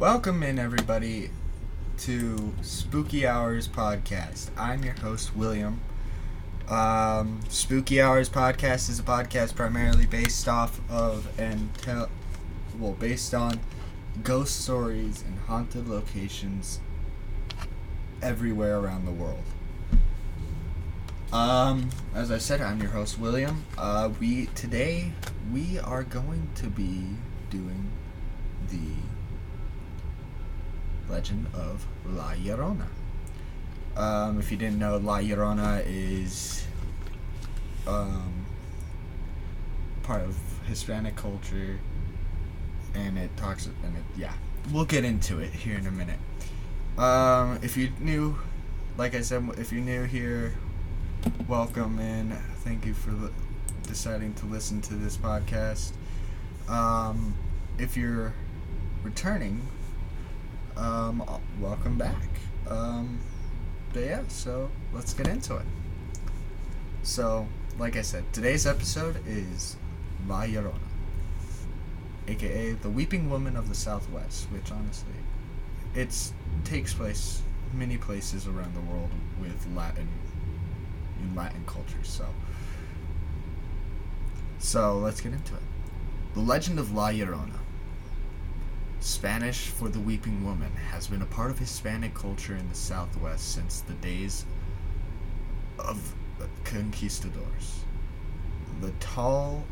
Welcome in, everybody, to Spooky Hours Podcast. I'm your host, William. Um, Spooky Hours Podcast is a podcast primarily based off of and tell, well, based on ghost stories and haunted locations everywhere around the world. Um, as I said, I'm your host, William. Uh, we today we are going to be doing the legend of La Llorona. Um, if you didn't know, La Llorona is um, part of Hispanic culture, and it talks and it yeah, we'll get into it here in a minute. Um, if you're new, like I said, if you're new here, welcome and thank you for li- deciding to listen to this podcast. Um, if you're returning, um, welcome back. Um, but yeah, so let's get into it. So, like I said, today's episode is La Llorona, aka the Weeping Woman of the Southwest, which honestly, it's takes place many places around the world with Latin in Latin culture. So, so let's get into it. The legend of La Llorona. Spanish for the weeping woman has been a part of Hispanic culture in the Southwest since the days of conquistadors. The tall,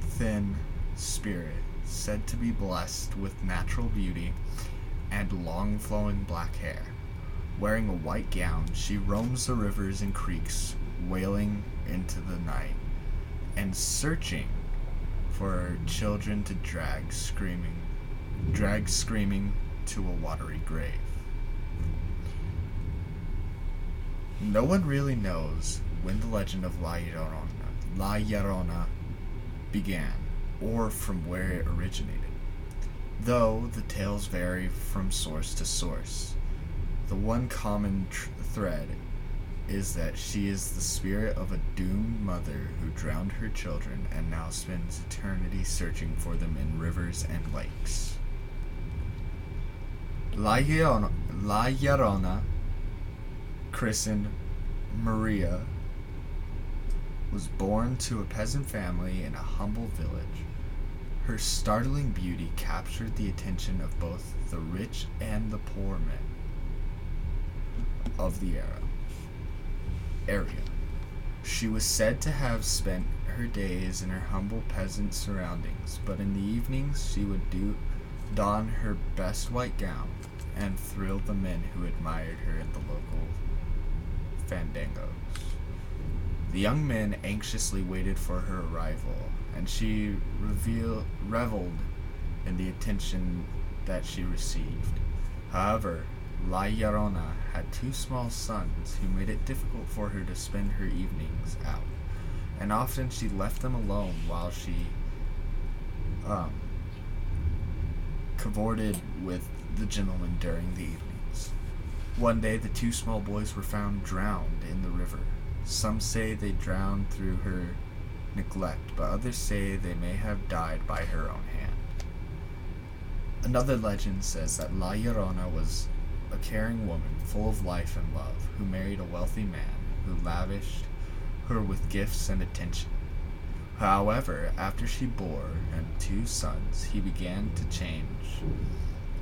thin spirit, said to be blessed with natural beauty and long flowing black hair. Wearing a white gown, she roams the rivers and creeks, wailing into the night and searching for children to drag screaming drag screaming to a watery grave. No one really knows when the legend of La Llorona, La Llorona began or from where it originated, though the tales vary from source to source. The one common tr- thread is that she is the spirit of a doomed mother who drowned her children and now spends eternity searching for them in rivers and lakes. La Llorona, La Llorona christened Maria, was born to a peasant family in a humble village. Her startling beauty captured the attention of both the rich and the poor men of the era area. She was said to have spent her days in her humble peasant surroundings, but in the evenings she would do don her best white gown and thrill the men who admired her in the local fandangos. The young men anxiously waited for her arrival, and she reveal, reveled in the attention that she received. However, La Llorona had two small sons who made it difficult for her to spend her evenings out, and often she left them alone while she um, cavorted with the gentleman during the evenings. One day, the two small boys were found drowned in the river. Some say they drowned through her neglect, but others say they may have died by her own hand. Another legend says that La Llorona was a caring woman full of life and love who married a wealthy man who lavished her with gifts and attention. However, after she bore him two sons, he began to change,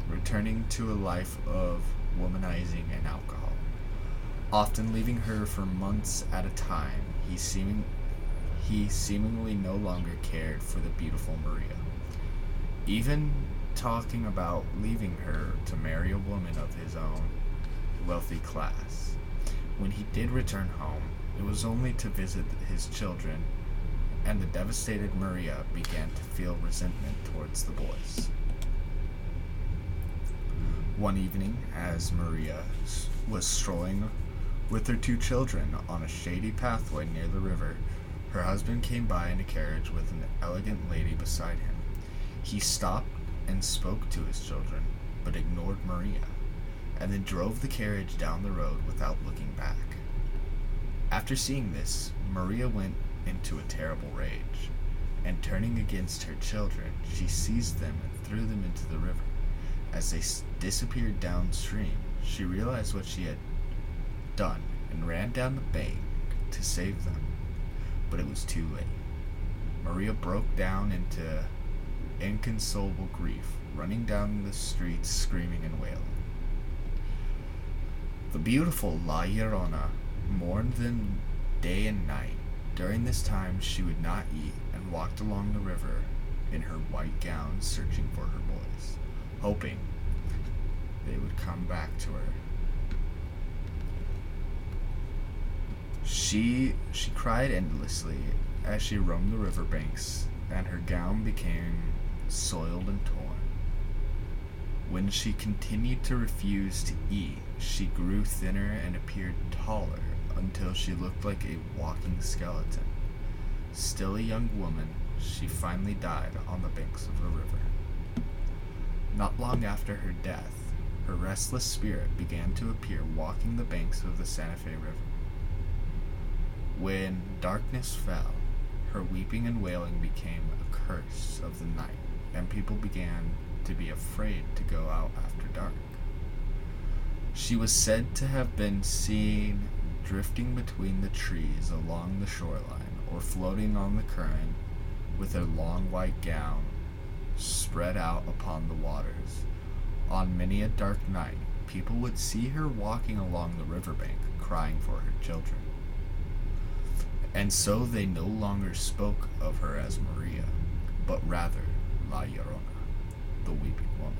returning to a life of womanizing and alcohol. Often leaving her for months at a time, he seeming he seemingly no longer cared for the beautiful Maria. Even talking about leaving her to marry a woman of his own wealthy class. When he did return home, it was only to visit his children, and the devastated Maria began to feel resentment towards the boys. One evening, as Maria was strolling with her two children on a shady pathway near the river, her husband came by in a carriage with an elegant lady beside him. He stopped and spoke to his children, but ignored Maria, and then drove the carriage down the road without looking back. After seeing this, Maria went into a terrible rage, and turning against her children, she seized them and threw them into the river. As they s- disappeared downstream, she realized what she had done and ran down the bank to save them. But it was too late. Maria broke down into inconsolable grief, running down the streets screaming and wailing. The beautiful La Llorona mourned them day and night. During this time, she would not eat and walked along the river in her white gown, searching for her boys, hoping they would come back to her. She she cried endlessly as she roamed the riverbanks, and her gown became soiled and torn. When she continued to refuse to eat, she grew thinner and appeared taller until she looked like a walking skeleton. Still a young woman, she finally died on the banks of the river. Not long after her death, her restless spirit began to appear walking the banks of the Santa Fe River. When darkness fell, her weeping and wailing became a curse of the night, and people began to be afraid to go out after dark. She was said to have been seen drifting between the trees along the shoreline or floating on the current with her long white gown spread out upon the waters. On many a dark night, people would see her walking along the riverbank crying for her children. And so they no longer spoke of her as Maria, but rather La Llorona, the weeping woman.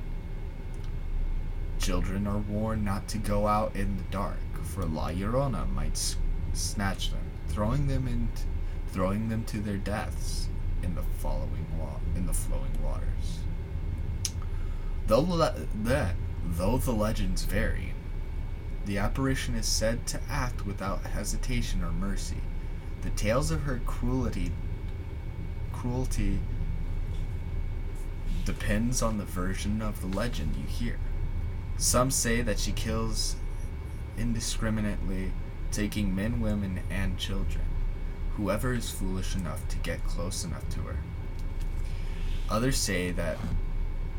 Children are warned not to go out in the dark, for La Llorona might s- snatch them, throwing them in, throwing them to their deaths in the following wa- in the flowing waters. Though le- though the legends vary, the apparition is said to act without hesitation or mercy. The tales of her cruelty cruelty depends on the version of the legend you hear. Some say that she kills indiscriminately, taking men, women, and children, whoever is foolish enough to get close enough to her. Others say that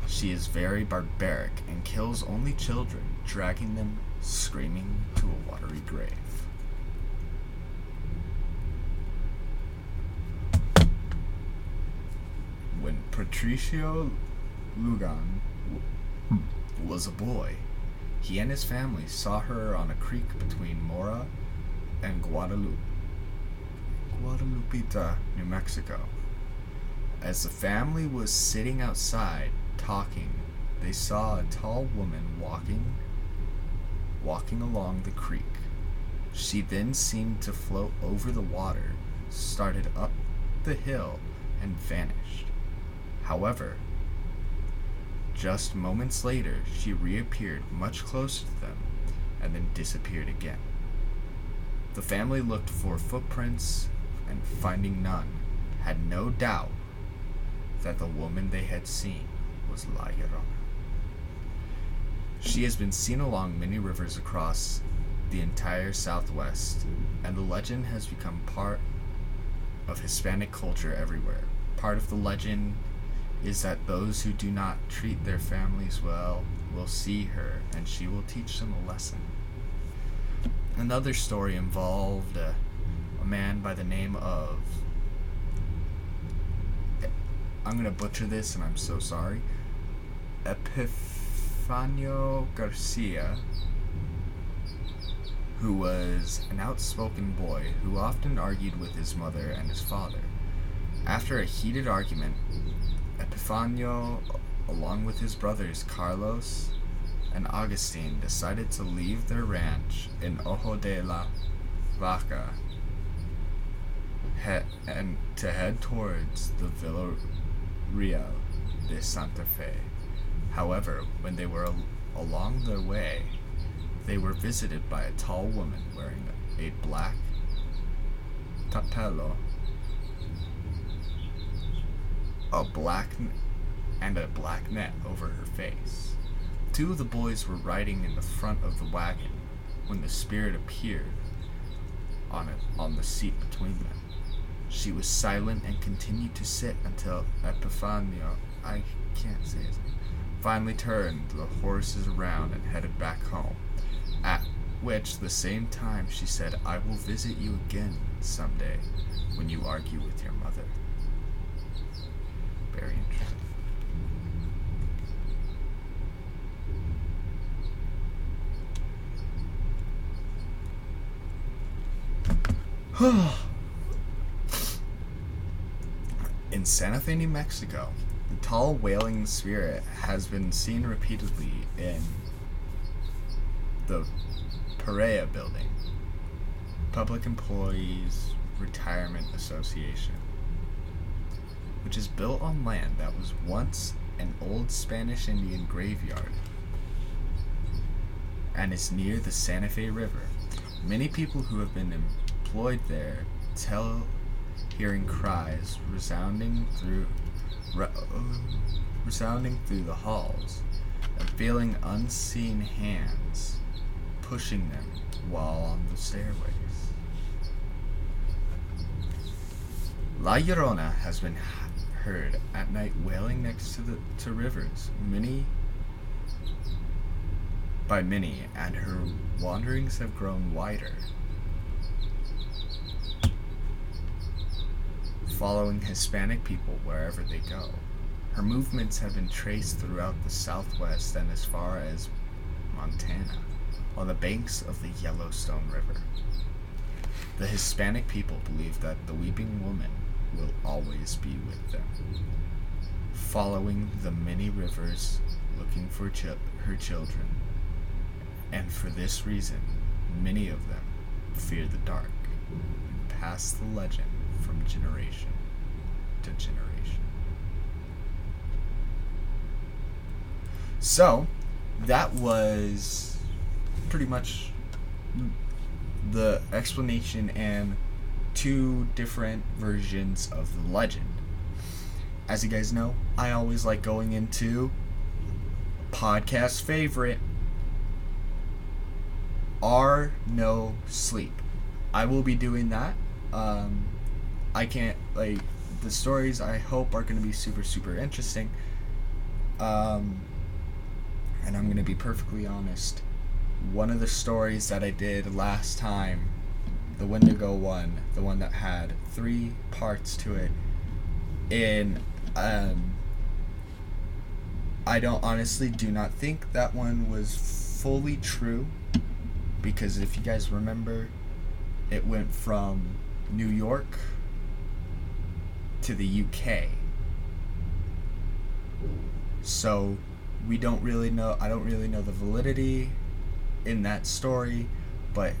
she is very barbaric and kills only children, dragging them screaming to a watery grave. When Patricio Lugan was a boy, he and his family saw her on a creek between Mora and Guadalupe, Guadalupita, New Mexico. As the family was sitting outside talking, they saw a tall woman walking walking along the creek. She then seemed to float over the water, started up the hill, and vanished. However, just moments later, she reappeared much closer to them and then disappeared again. The family looked for footprints and finding none, had no doubt that the woman they had seen was La Llorona. She has been seen along many rivers across the entire Southwest, and the legend has become part of Hispanic culture everywhere. Part of the legend is that those who do not treat their families well will see her and she will teach them a lesson. Another story involved a, a man by the name of. I'm gonna butcher this and I'm so sorry. Epifanio Garcia, who was an outspoken boy who often argued with his mother and his father. After a heated argument, Epifanio, along with his brothers Carlos and Augustine, decided to leave their ranch in Ojo de la Vaca he- and to head towards the Villa Real de Santa Fe. However, when they were al- along their way, they were visited by a tall woman wearing a black tapalo a black and a black net over her face. Two of the boys were riding in the front of the wagon when the spirit appeared on it on the seat between them. She was silent and continued to sit until Epifanio I can't say his name finally turned the horses around and headed back home. At which, the same time, she said, I will visit you again someday when you argue with your mother. Very interesting. In Santa Fe, New Mexico, the tall wailing spirit has been seen repeatedly in the PERA Building, Public Employees Retirement Association, which is built on land that was once an old Spanish Indian graveyard and is near the Santa Fe River. Many people who have been employed there tell hearing cries resounding through re- resounding through the halls and feeling unseen hands pushing them while on the stairways. La Llorona has been heard at night wailing next to the to rivers, many by many, and her wanderings have grown wider. Following Hispanic people wherever they go. Her movements have been traced throughout the southwest and as far as Montana, on the banks of the Yellowstone River. The Hispanic people believe that the weeping woman will always be with them. Following the many rivers, looking for ch- her children, and for this reason, many of them fear the dark and pass the legend from generation to generation. So, that was pretty much the explanation and two different versions of the legend. As you guys know, I always like going into podcast favorite are no sleep. I will be doing that. Um, I can't like the stories. I hope are going to be super super interesting. Um, and I'm going to be perfectly honest. One of the stories that I did last time, the Wendigo one, the one that had three parts to it, in um, I don't honestly do not think that one was fully true because if you guys remember, it went from New York to the UK. So we don't really know I don't really know the validity in that story, but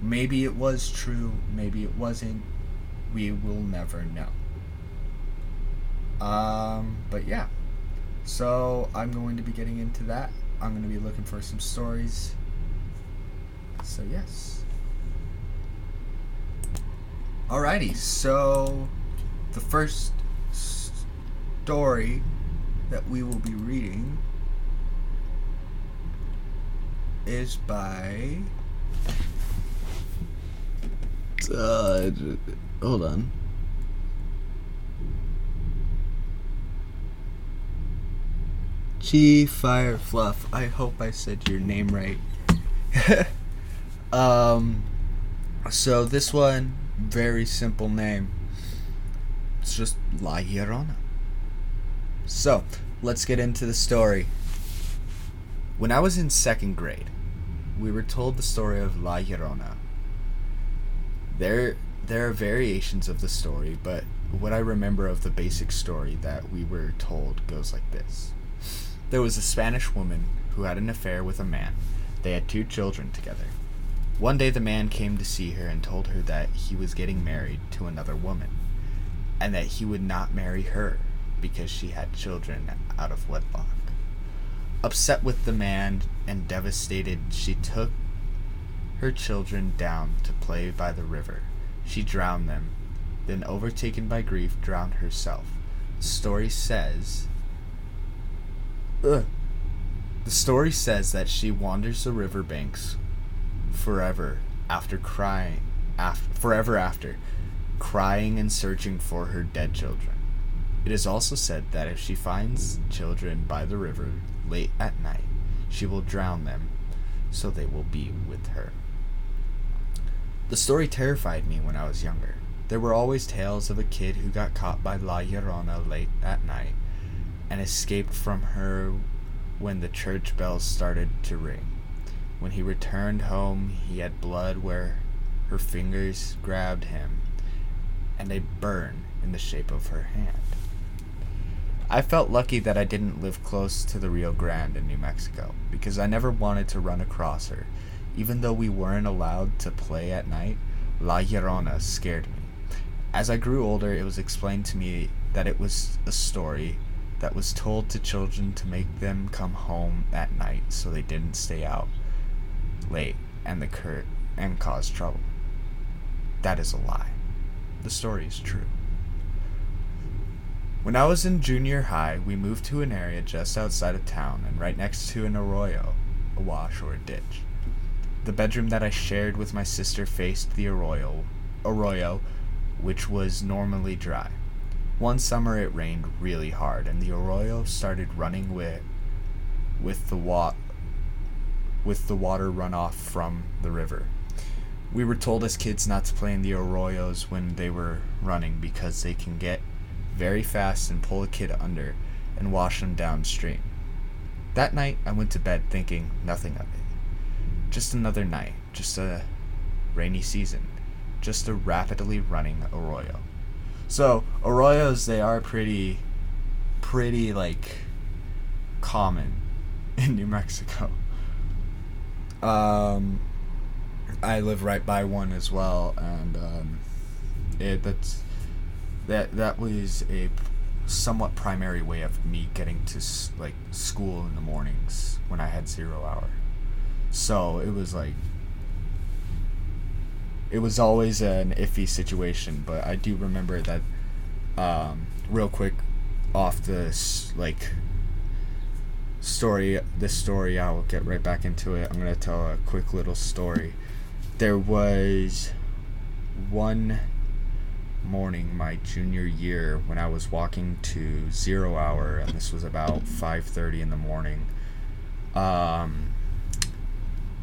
maybe it was true, maybe it wasn't. We will never know. Um, but yeah. So I'm going to be getting into that. I'm going to be looking for some stories. So yes. Alrighty, so the first story that we will be reading is by. Uh, hold on. Chi Fire Fluff. I hope I said your name right. um, so this one, very simple name. It's just La Llorona. So, let's get into the story. When I was in second grade, we were told the story of La Llorona. There, there are variations of the story, but what I remember of the basic story that we were told goes like this. There was a Spanish woman who had an affair with a man. They had two children together. One day the man came to see her and told her that he was getting married to another woman, and that he would not marry her because she had children out of wedlock. Upset with the man and devastated, she took her children down to play by the river. She drowned them, then, overtaken by grief, drowned herself. The story says. Ugh. The story says that she wanders the riverbanks forever after crying, after, forever after, crying and searching for her dead children. It is also said that if she finds children by the river late at night, she will drown them so they will be with her. The story terrified me when I was younger. There were always tales of a kid who got caught by La Llorona late at night and escaped from her when the church bells started to ring. When he returned home, he had blood where her fingers grabbed him and a burn in the shape of her hand. I felt lucky that I didn't live close to the Rio Grande in New Mexico because I never wanted to run across her. Even though we weren't allowed to play at night, La Llorona scared me. As I grew older, it was explained to me that it was a story that was told to children to make them come home at night so they didn't stay out late and the cur- and cause trouble. That is a lie. The story is true. When I was in junior high, we moved to an area just outside of town and right next to an arroyo, a wash or a ditch. The bedroom that I shared with my sister faced the arroyo, arroyo, which was normally dry. One summer it rained really hard and the arroyo started running with with the wa- with the water runoff from the river. We were told as kids not to play in the arroyos when they were running because they can get very fast and pull a kid under and wash them downstream. That night I went to bed thinking nothing of it. Just another night, just a rainy season, just a rapidly running arroyo. So arroyos, they are pretty, pretty like common in New Mexico. Um, I live right by one as well, and um, it that's that that was a somewhat primary way of me getting to like school in the mornings when I had zero hour. So it was like it was always an iffy situation, but I do remember that um, real quick off this like story this story I will get right back into it. I'm gonna tell a quick little story. There was one morning my junior year when I was walking to zero hour and this was about 5:30 in the morning. Um,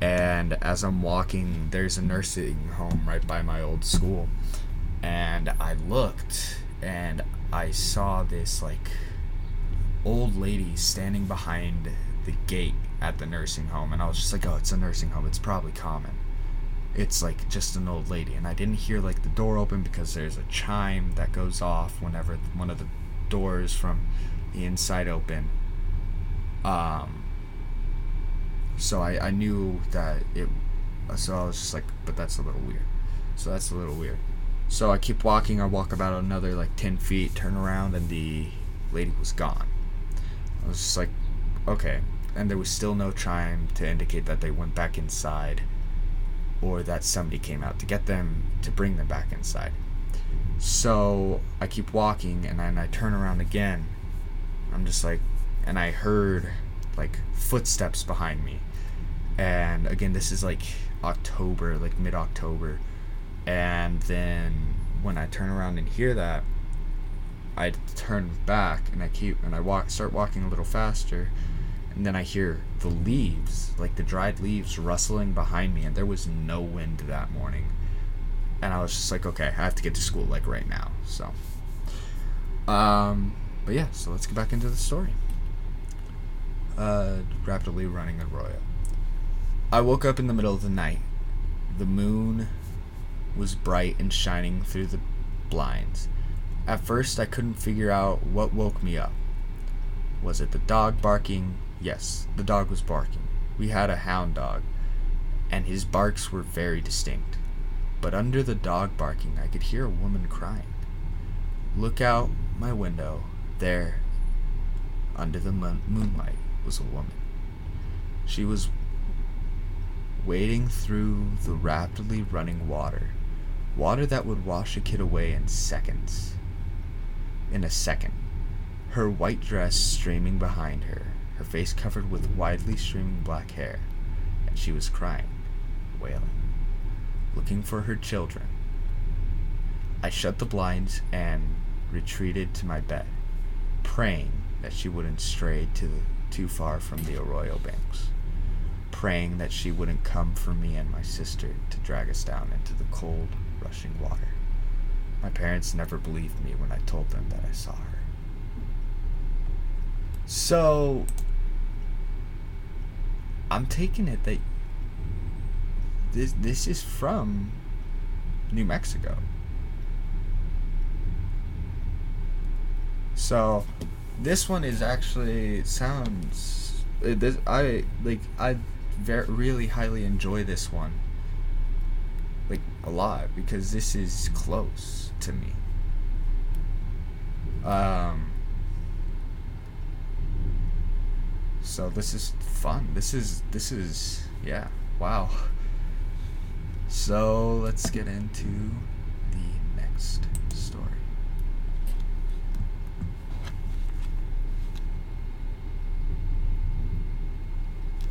and as I'm walking, there's a nursing home right by my old school. And I looked and I saw this like old lady standing behind the gate at the nursing home and I was just like, "Oh, it's a nursing home. It's probably common." It's like just an old lady and I didn't hear like the door open because there's a chime that goes off whenever one of the doors from the inside open. Um so I, I knew that it so I was just like but that's a little weird. So that's a little weird. So I keep walking I walk about another like 10 feet turn around and the lady was gone. I was just like okay. And there was still no chime to indicate that they went back inside or that somebody came out to get them to bring them back inside. So I keep walking and then I turn around again. I'm just like and I heard like footsteps behind me. And again, this is like October, like mid October. And then when I turn around and hear that, I turn back and I keep and I walk start walking a little faster and then I hear the leaves, like the dried leaves rustling behind me and there was no wind that morning. And I was just like, okay, I have to get to school like right now. So um but yeah, so let's get back into the story uh, rapidly running arroyo. I woke up in the middle of the night. The moon was bright and shining through the blinds. At first, I couldn't figure out what woke me up. Was it the dog barking? Yes, the dog was barking. We had a hound dog, and his barks were very distinct. But under the dog barking, I could hear a woman crying. Look out my window. There, under the moonlight, was a woman. She was wading through the rapidly running water, water that would wash a kid away in seconds. In a second, her white dress streaming behind her, her face covered with widely streaming black hair, and she was crying, wailing, looking for her children. I shut the blinds and retreated to my bed. praying that she wouldn't stray to too far from the arroyo banks, praying that she wouldn't come for me and my sister to drag us down into the cold, rushing water. My parents never believed me when I told them that I saw her. So, I'm taking it that this this is from New Mexico. So, this one is actually sounds. This I like. I very really highly enjoy this one. Like a lot because this is close to me. Um. So this is fun. This is this is yeah. Wow. So let's get into the next story.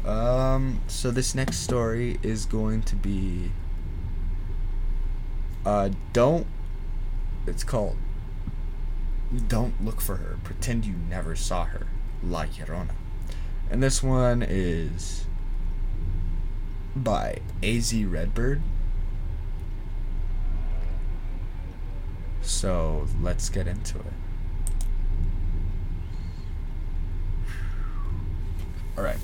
Um, so this next story is going to be uh don't it's called Don't Look for Her. Pretend you never saw her. La Llorona. And this one is by AZ Redbird. So let's get into it. Alright.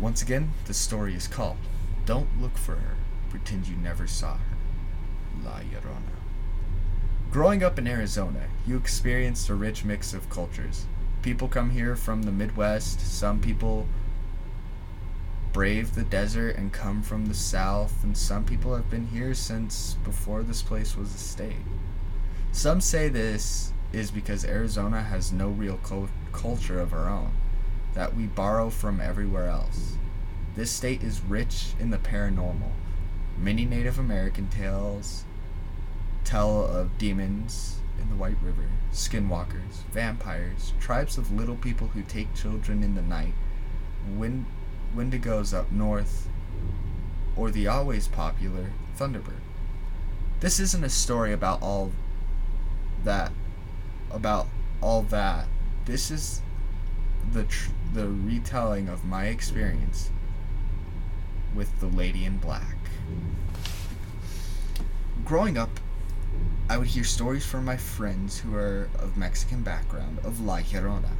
Once again, the story is called Don't Look for Her. Pretend you never saw her. La Llorona. Growing up in Arizona, you experienced a rich mix of cultures. People come here from the Midwest, some people brave the desert and come from the south, and some people have been here since before this place was a state. Some say this is because Arizona has no real cul- culture of our own, that we borrow from everywhere else. This state is rich in the paranormal. Many Native American tales tell of demons in the White River, skinwalkers, vampires, tribes of little people who take children in the night, wind, wendigos up north, or the always popular Thunderbird. This isn't a story about all that, about all that. This is the the retelling of my experience with the Lady in Black. Growing up, I would hear stories from my friends who are of Mexican background of La Llorona,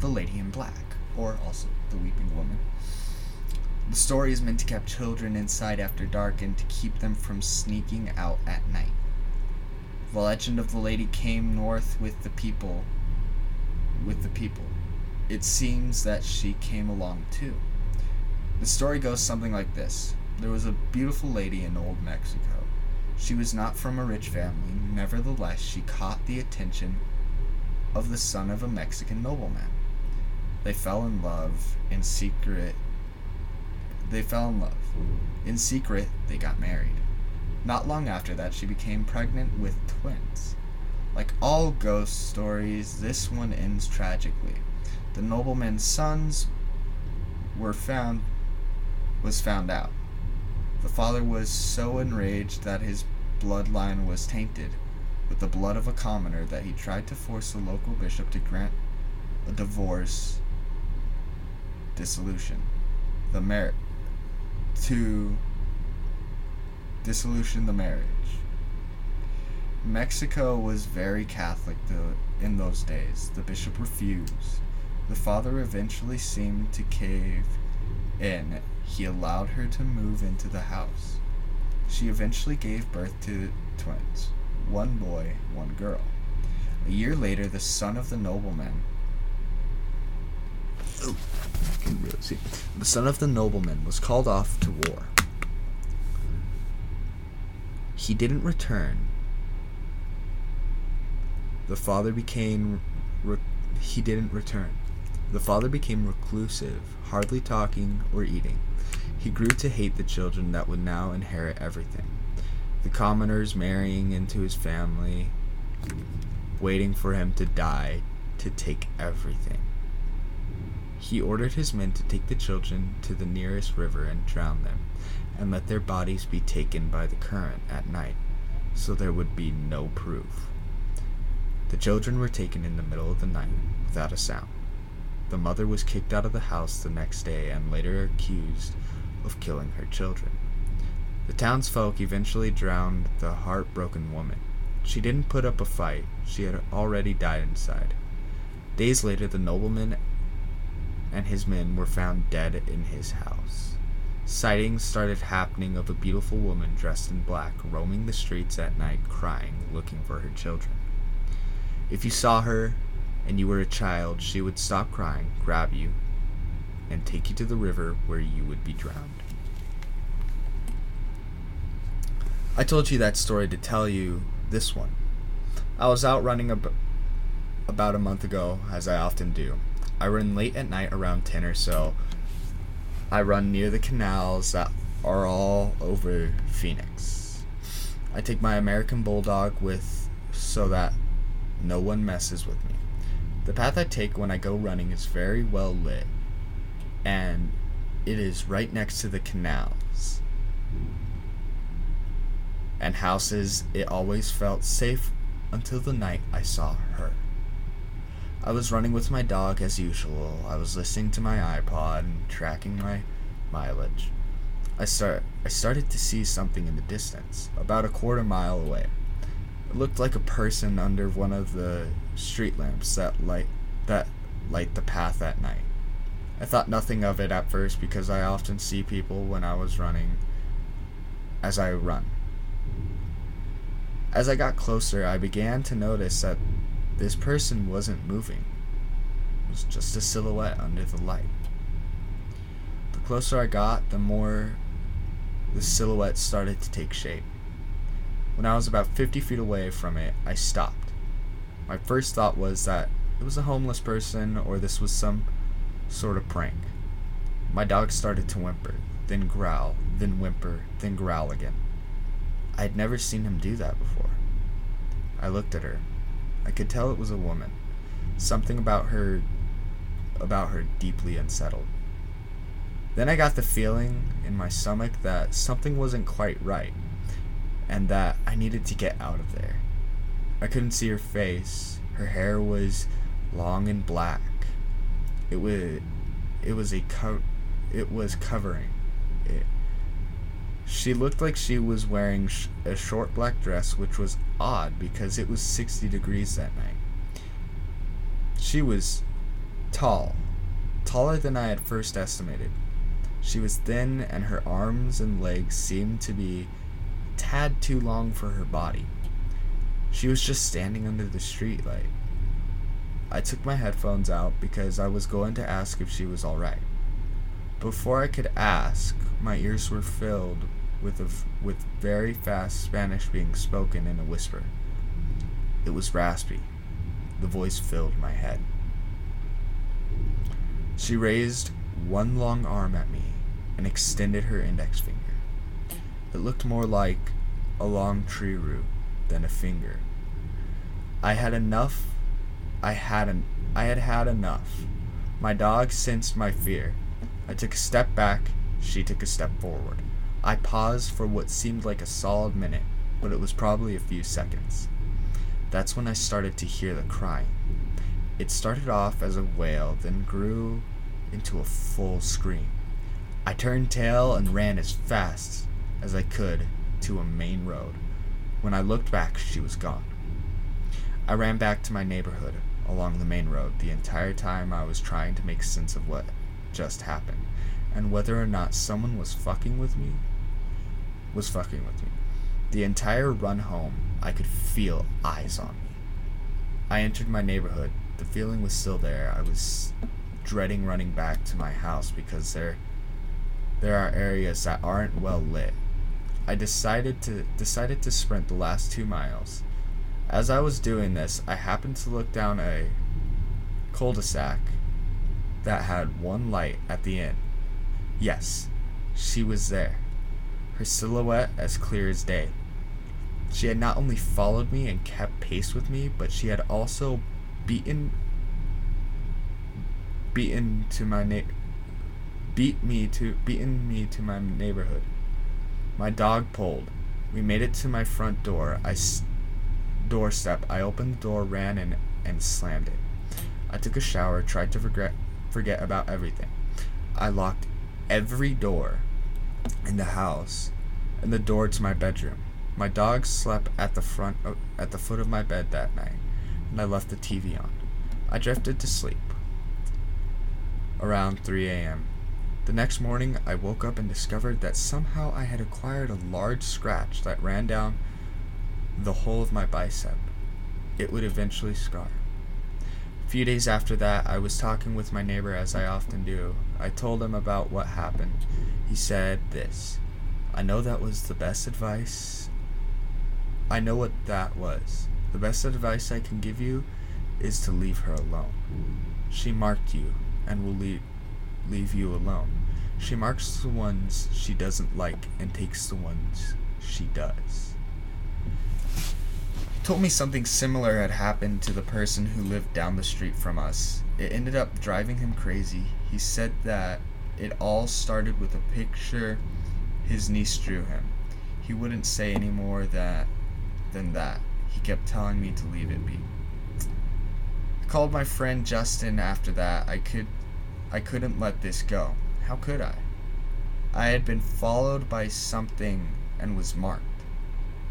the Lady in Black, or also the Weeping Woman. The story is meant to keep children inside after dark and to keep them from sneaking out at night. The legend of the lady came north with the people. With the people. It seems that she came along too. The story goes something like this There was a beautiful lady in old Mexico. She was not from a rich family, nevertheless, she caught the attention of the son of a Mexican nobleman. They fell in love in secret. They fell in love. In secret, they got married. Not long after that, she became pregnant with twins. Like all ghost stories, this one ends tragically. The nobleman's sons were found was found out. The father was so enraged that his bloodline was tainted with the blood of a commoner that he tried to force the local bishop to grant a divorce dissolution. The mar to dissolution the marriage. Mexico was very Catholic in those days. The bishop refused. The father eventually seemed to cave in. He allowed her to move into the house. She eventually gave birth to twins one boy, one girl. A year later, the son of the nobleman. Oh, can really see. The son of the nobleman was called off to war. He didn't return. The father became. Re- he didn't return. The father became reclusive, hardly talking or eating. He grew to hate the children that would now inherit everything. The commoners marrying into his family, waiting for him to die to take everything. He ordered his men to take the children to the nearest river and drown them, and let their bodies be taken by the current at night, so there would be no proof. The children were taken in the middle of the night without a sound. The mother was kicked out of the house the next day and later accused of killing her children. The townsfolk eventually drowned the heartbroken woman. She didn't put up a fight, she had already died inside. Days later, the nobleman and his men were found dead in his house. Sightings started happening of a beautiful woman dressed in black roaming the streets at night crying, looking for her children. If you saw her and you were a child, she would stop crying, grab you, and take you to the river where you would be drowned. I told you that story to tell you this one. I was out running ab- about a month ago, as I often do. I run late at night around 10 or so. I run near the canals that are all over Phoenix. I take my American Bulldog with so that no one messes with me. The path I take when I go running is very well lit, and it is right next to the canals and houses. It always felt safe until the night I saw her. I was running with my dog as usual. I was listening to my iPod and tracking my mileage. I start I started to see something in the distance, about a quarter mile away. It looked like a person under one of the street lamps that light that light the path at night. I thought nothing of it at first because I often see people when I was running as I run. As I got closer, I began to notice that this person wasn't moving. It was just a silhouette under the light. The closer I got, the more the silhouette started to take shape. When I was about 50 feet away from it, I stopped. My first thought was that it was a homeless person or this was some sort of prank. My dog started to whimper, then growl, then whimper, then growl again. I had never seen him do that before. I looked at her. I could tell it was a woman. Something about her about her deeply unsettled. Then I got the feeling in my stomach that something wasn't quite right and that I needed to get out of there. I couldn't see her face. Her hair was long and black. It was it was a co- it was covering it. She looked like she was wearing sh- a short black dress, which was odd because it was 60 degrees that night. She was tall, taller than I had first estimated. She was thin, and her arms and legs seemed to be tad too long for her body. She was just standing under the streetlight. I took my headphones out because I was going to ask if she was alright. Before I could ask, my ears were filled with, a, with very fast Spanish being spoken in a whisper. It was raspy. The voice filled my head. She raised one long arm at me and extended her index finger. It looked more like a long tree root than a finger. I had enough. I had an. I had had enough. My dog sensed my fear. I took a step back. She took a step forward. I paused for what seemed like a solid minute, but it was probably a few seconds. That's when I started to hear the crying. It started off as a wail, then grew into a full scream. I turned tail and ran as fast as I could to a main road. When I looked back, she was gone. I ran back to my neighborhood along the main road the entire time I was trying to make sense of what just happened and whether or not someone was fucking with me was fucking with me. The entire run home, I could feel eyes on me. I entered my neighborhood. The feeling was still there. I was dreading running back to my house because there there are areas that aren't well lit I decided to decided to sprint the last 2 miles. As I was doing this, I happened to look down a cul-de-sac that had one light at the end. Yes, she was there. Her silhouette as clear as day. She had not only followed me and kept pace with me, but she had also beaten beaten to my na- beat me to beaten me to my neighborhood. My dog pulled. We made it to my front door. I s- doorstep. I opened the door, ran in, and slammed it. I took a shower, tried to forget, forget about everything. I locked every door in the house and the door to my bedroom. My dog slept at the front of, at the foot of my bed that night, and I left the TV on. I drifted to sleep. Around 3 a.m. The next morning, I woke up and discovered that somehow I had acquired a large scratch that ran down the whole of my bicep. It would eventually scar. A few days after that, I was talking with my neighbor as I often do. I told him about what happened. He said this I know that was the best advice. I know what that was. The best advice I can give you is to leave her alone. She marked you and will leave, leave you alone. She marks the ones she doesn't like and takes the ones she does. He told me something similar had happened to the person who lived down the street from us. It ended up driving him crazy. He said that it all started with a picture his niece drew him. He wouldn't say any more that, than that. He kept telling me to leave it be. I called my friend Justin after that. I could I couldn't let this go. How could I? I had been followed by something and was marked.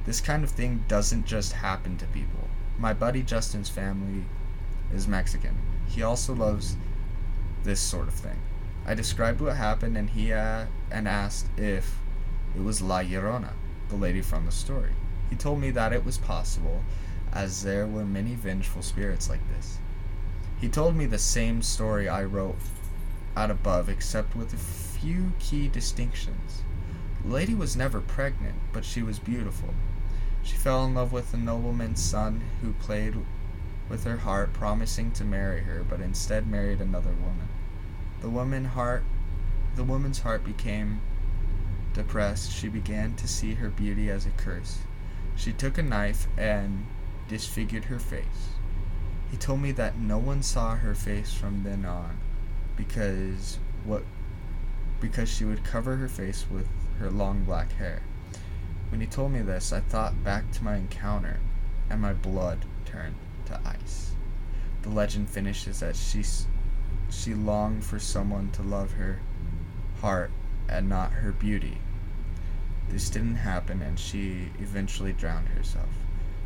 This kind of thing doesn't just happen to people. My buddy Justin's family is Mexican. He also loves this sort of thing. I described what happened and he uh, and asked if it was La Llorona, the lady from the story. He told me that it was possible, as there were many vengeful spirits like this. He told me the same story I wrote out above, except with a few key distinctions. The lady was never pregnant, but she was beautiful. She fell in love with a nobleman's son who played with her heart, promising to marry her, but instead married another woman. The woman heart the woman's heart became depressed. She began to see her beauty as a curse. She took a knife and disfigured her face. He told me that no one saw her face from then on because what because she would cover her face with her long black hair. When he told me this, I thought back to my encounter and my blood turned to ice. The legend finishes that she she longed for someone to love her heart and not her beauty. This didn't happen and she eventually drowned herself.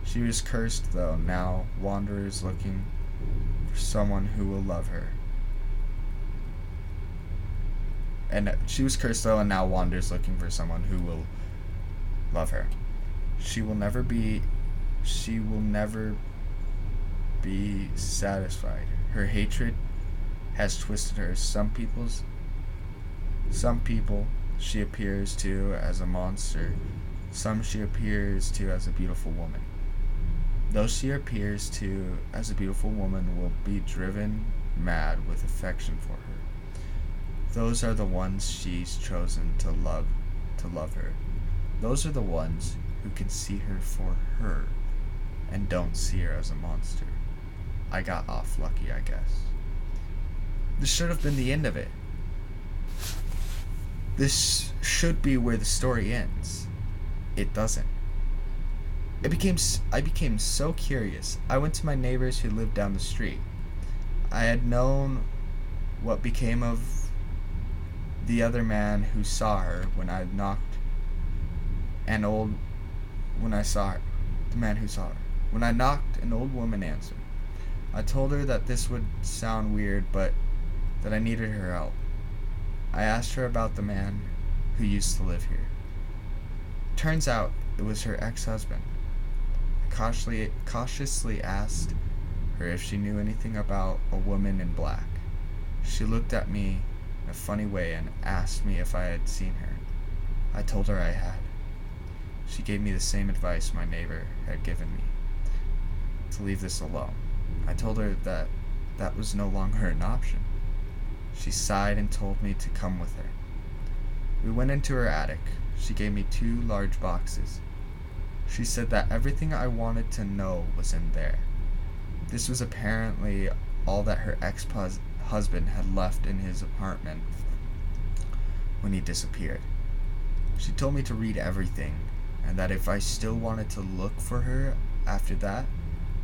She was cursed though, now wanderers looking for someone who will love her. And she was cursed though and now wanders looking for someone who will love her. She will never be she will never be satisfied. Her hatred has twisted her. Some people's some people she appears to as a monster, some she appears to as a beautiful woman. Those she appears to as a beautiful woman will be driven mad with affection for her. Those are the ones she's chosen to love to love her. Those are the ones who can see her for her and don't see her as a monster. I got off lucky, I guess. This should have been the end of it. This should be where the story ends. It doesn't. It became I became so curious. I went to my neighbors who lived down the street. I had known what became of the other man who saw her when I knocked an old when I saw her the man who saw her. When I knocked, an old woman answered. I told her that this would sound weird, but that I needed her help. I asked her about the man who used to live here. Turns out it was her ex husband. I cautiously, cautiously asked her if she knew anything about a woman in black. She looked at me a funny way and asked me if I had seen her. I told her I had. She gave me the same advice my neighbor had given me to leave this alone. I told her that that was no longer an option. She sighed and told me to come with her. We went into her attic. She gave me two large boxes. She said that everything I wanted to know was in there. This was apparently all that her ex husband had left in his apartment when he disappeared. She told me to read everything and that if I still wanted to look for her, After that,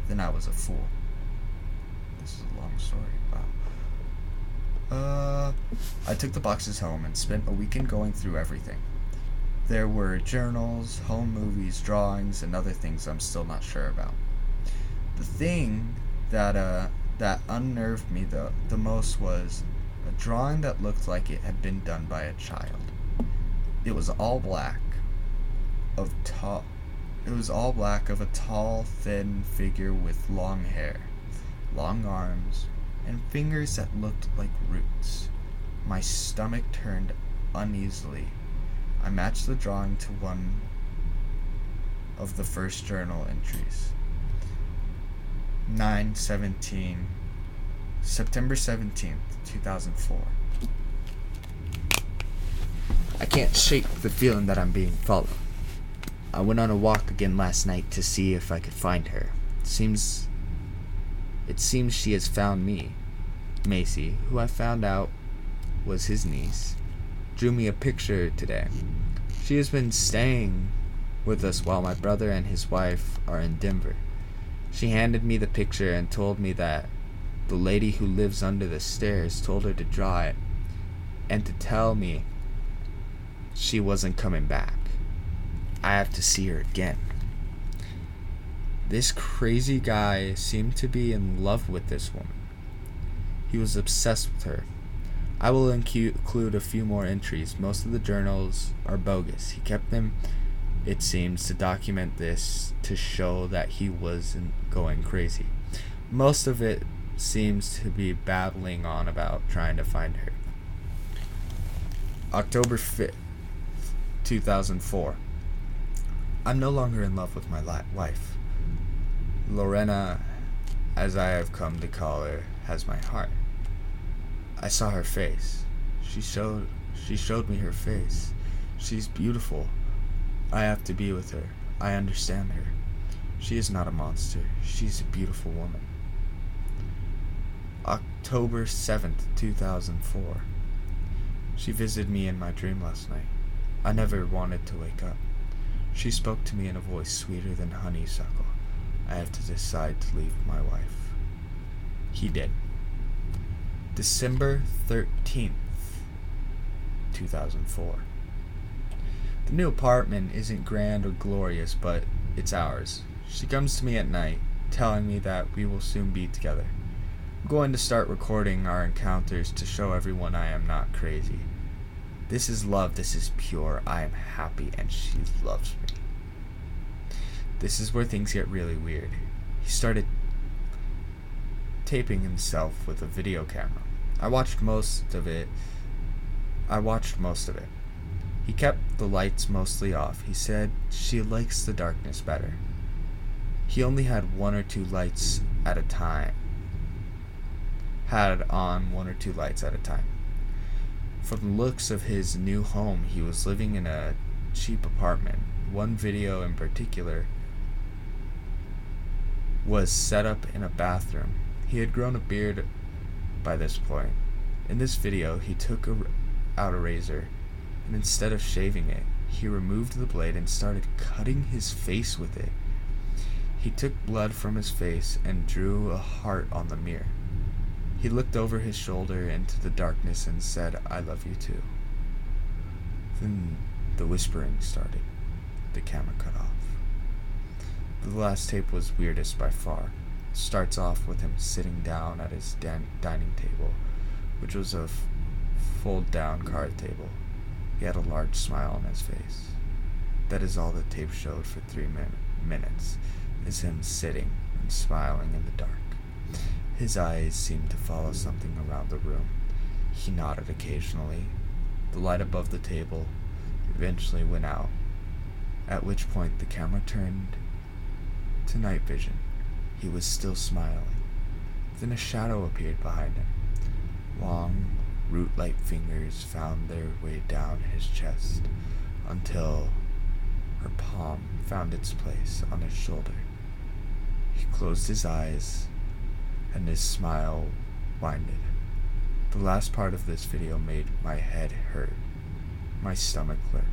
then I was a fool. This is a long story. Wow. Uh, I took the boxes home and spent a weekend going through everything. There were journals, home movies, drawings, and other things I'm still not sure about. The thing that uh that unnerved me the the most was a drawing that looked like it had been done by a child. It was all black, of tall. It was all black of a tall, thin figure with long hair, long arms, and fingers that looked like roots. My stomach turned uneasily. I matched the drawing to one of the first journal entries. 917 September 17th, 2004. I can't shake the feeling that I'm being followed. I went on a walk again last night to see if I could find her. It seems it seems she has found me. Macy, who I found out was his niece, drew me a picture today. She has been staying with us while my brother and his wife are in Denver. She handed me the picture and told me that the lady who lives under the stairs told her to draw it and to tell me she wasn't coming back. I have to see her again. This crazy guy seemed to be in love with this woman. He was obsessed with her. I will include a few more entries. Most of the journals are bogus. He kept them, it seems, to document this to show that he wasn't going crazy. Most of it seems to be babbling on about trying to find her. October 5th, 2004. I'm no longer in love with my wife. Lorena, as I have come to call her, has my heart. I saw her face. She showed she showed me her face. She's beautiful. I have to be with her. I understand her. She is not a monster. She's a beautiful woman. October 7th, 2004. She visited me in my dream last night. I never wanted to wake up. She spoke to me in a voice sweeter than honeysuckle. I have to decide to leave my wife. He did. December 13th, 2004. The new apartment isn't grand or glorious, but it's ours. She comes to me at night, telling me that we will soon be together. I'm going to start recording our encounters to show everyone I am not crazy. This is love, this is pure. I am happy, and she loves me. This is where things get really weird. He started taping himself with a video camera. I watched most of it. I watched most of it. He kept the lights mostly off. He said she likes the darkness better. He only had one or two lights at a time. Had on one or two lights at a time. From the looks of his new home, he was living in a cheap apartment. One video in particular was set up in a bathroom. He had grown a beard by this point. In this video, he took a, out a razor, and instead of shaving it, he removed the blade and started cutting his face with it. He took blood from his face and drew a heart on the mirror. He looked over his shoulder into the darkness and said, I love you too. Then the whispering started. The camera cut off. The last tape was weirdest by far starts off with him sitting down at his dan- dining table, which was a f- fold down card table. He had a large smile on his face. That is all the tape showed for three min- minutes, is him sitting and smiling in the dark. His eyes seemed to follow something around the room. He nodded occasionally. The light above the table eventually went out, at which point the camera turned to night vision. He was still smiling. Then a shadow appeared behind him. Long, root like fingers found their way down his chest until her palm found its place on his shoulder. He closed his eyes and his smile winded. The last part of this video made my head hurt, my stomach lurch.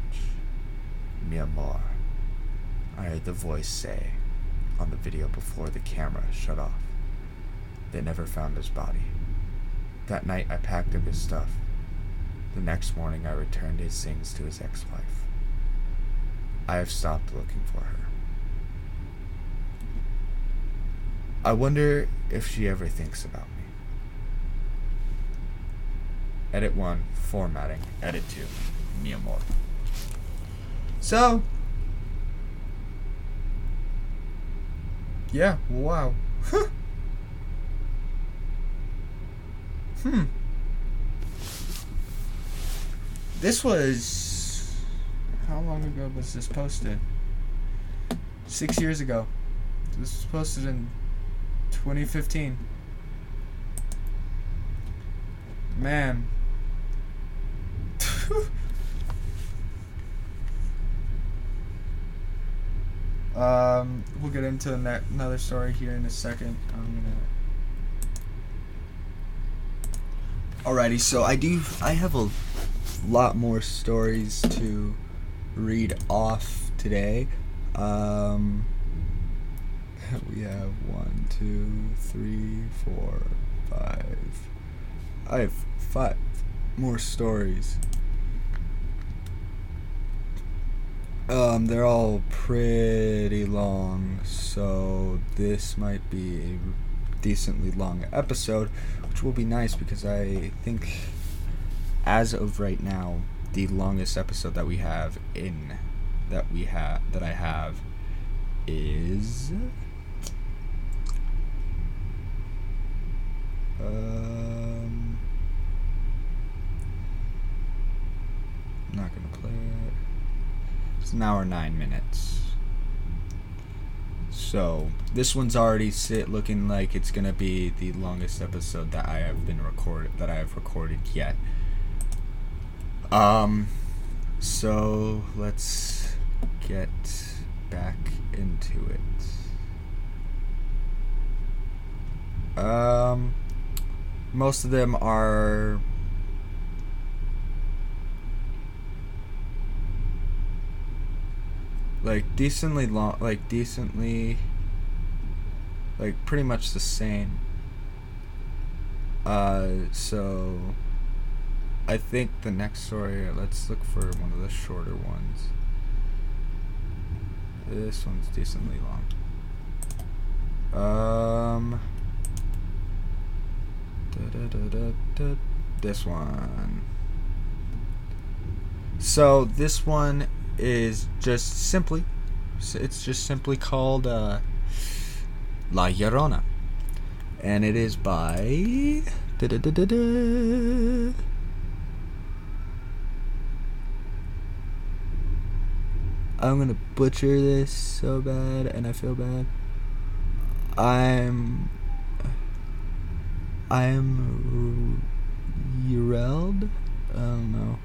Mi amor, I heard the voice say. on the video before the camera shut off. They never found his body. That night, I packed up his stuff. The next morning, I returned his things to his ex wife. I have stopped looking for her. I wonder if she ever thinks about me. Edit 1, formatting. Edit 2, mi amor. So, yeah, wow. hmm. This was. How long ago was this posted? Six years ago. This was posted in 2015. Man. um, we'll get into another story here in a second. I'm gonna. Alrighty, so I do. I have a lot more stories to read off today. Um, we have one, two, three, four, five. I have five more stories. Um, they're all pretty long, so this might be a decently long episode, which will be nice because I think, as of right now, the longest episode that we have in that we have that I have is um not gonna play it. It's an hour nine minutes. So this one's already sit looking like it's gonna be the longest episode that I have been recorded that I have recorded yet. Um, so let's get back into it. Um, most of them are like decently long like decently like pretty much the same. Uh so I think the next story let's look for one of the shorter ones. This one's decently long. Um this one so this one is just simply, it's just simply called uh, La Llorona, and it is by. I'm gonna butcher this so bad, and I feel bad. I'm. I'm. Ureld? I don't know.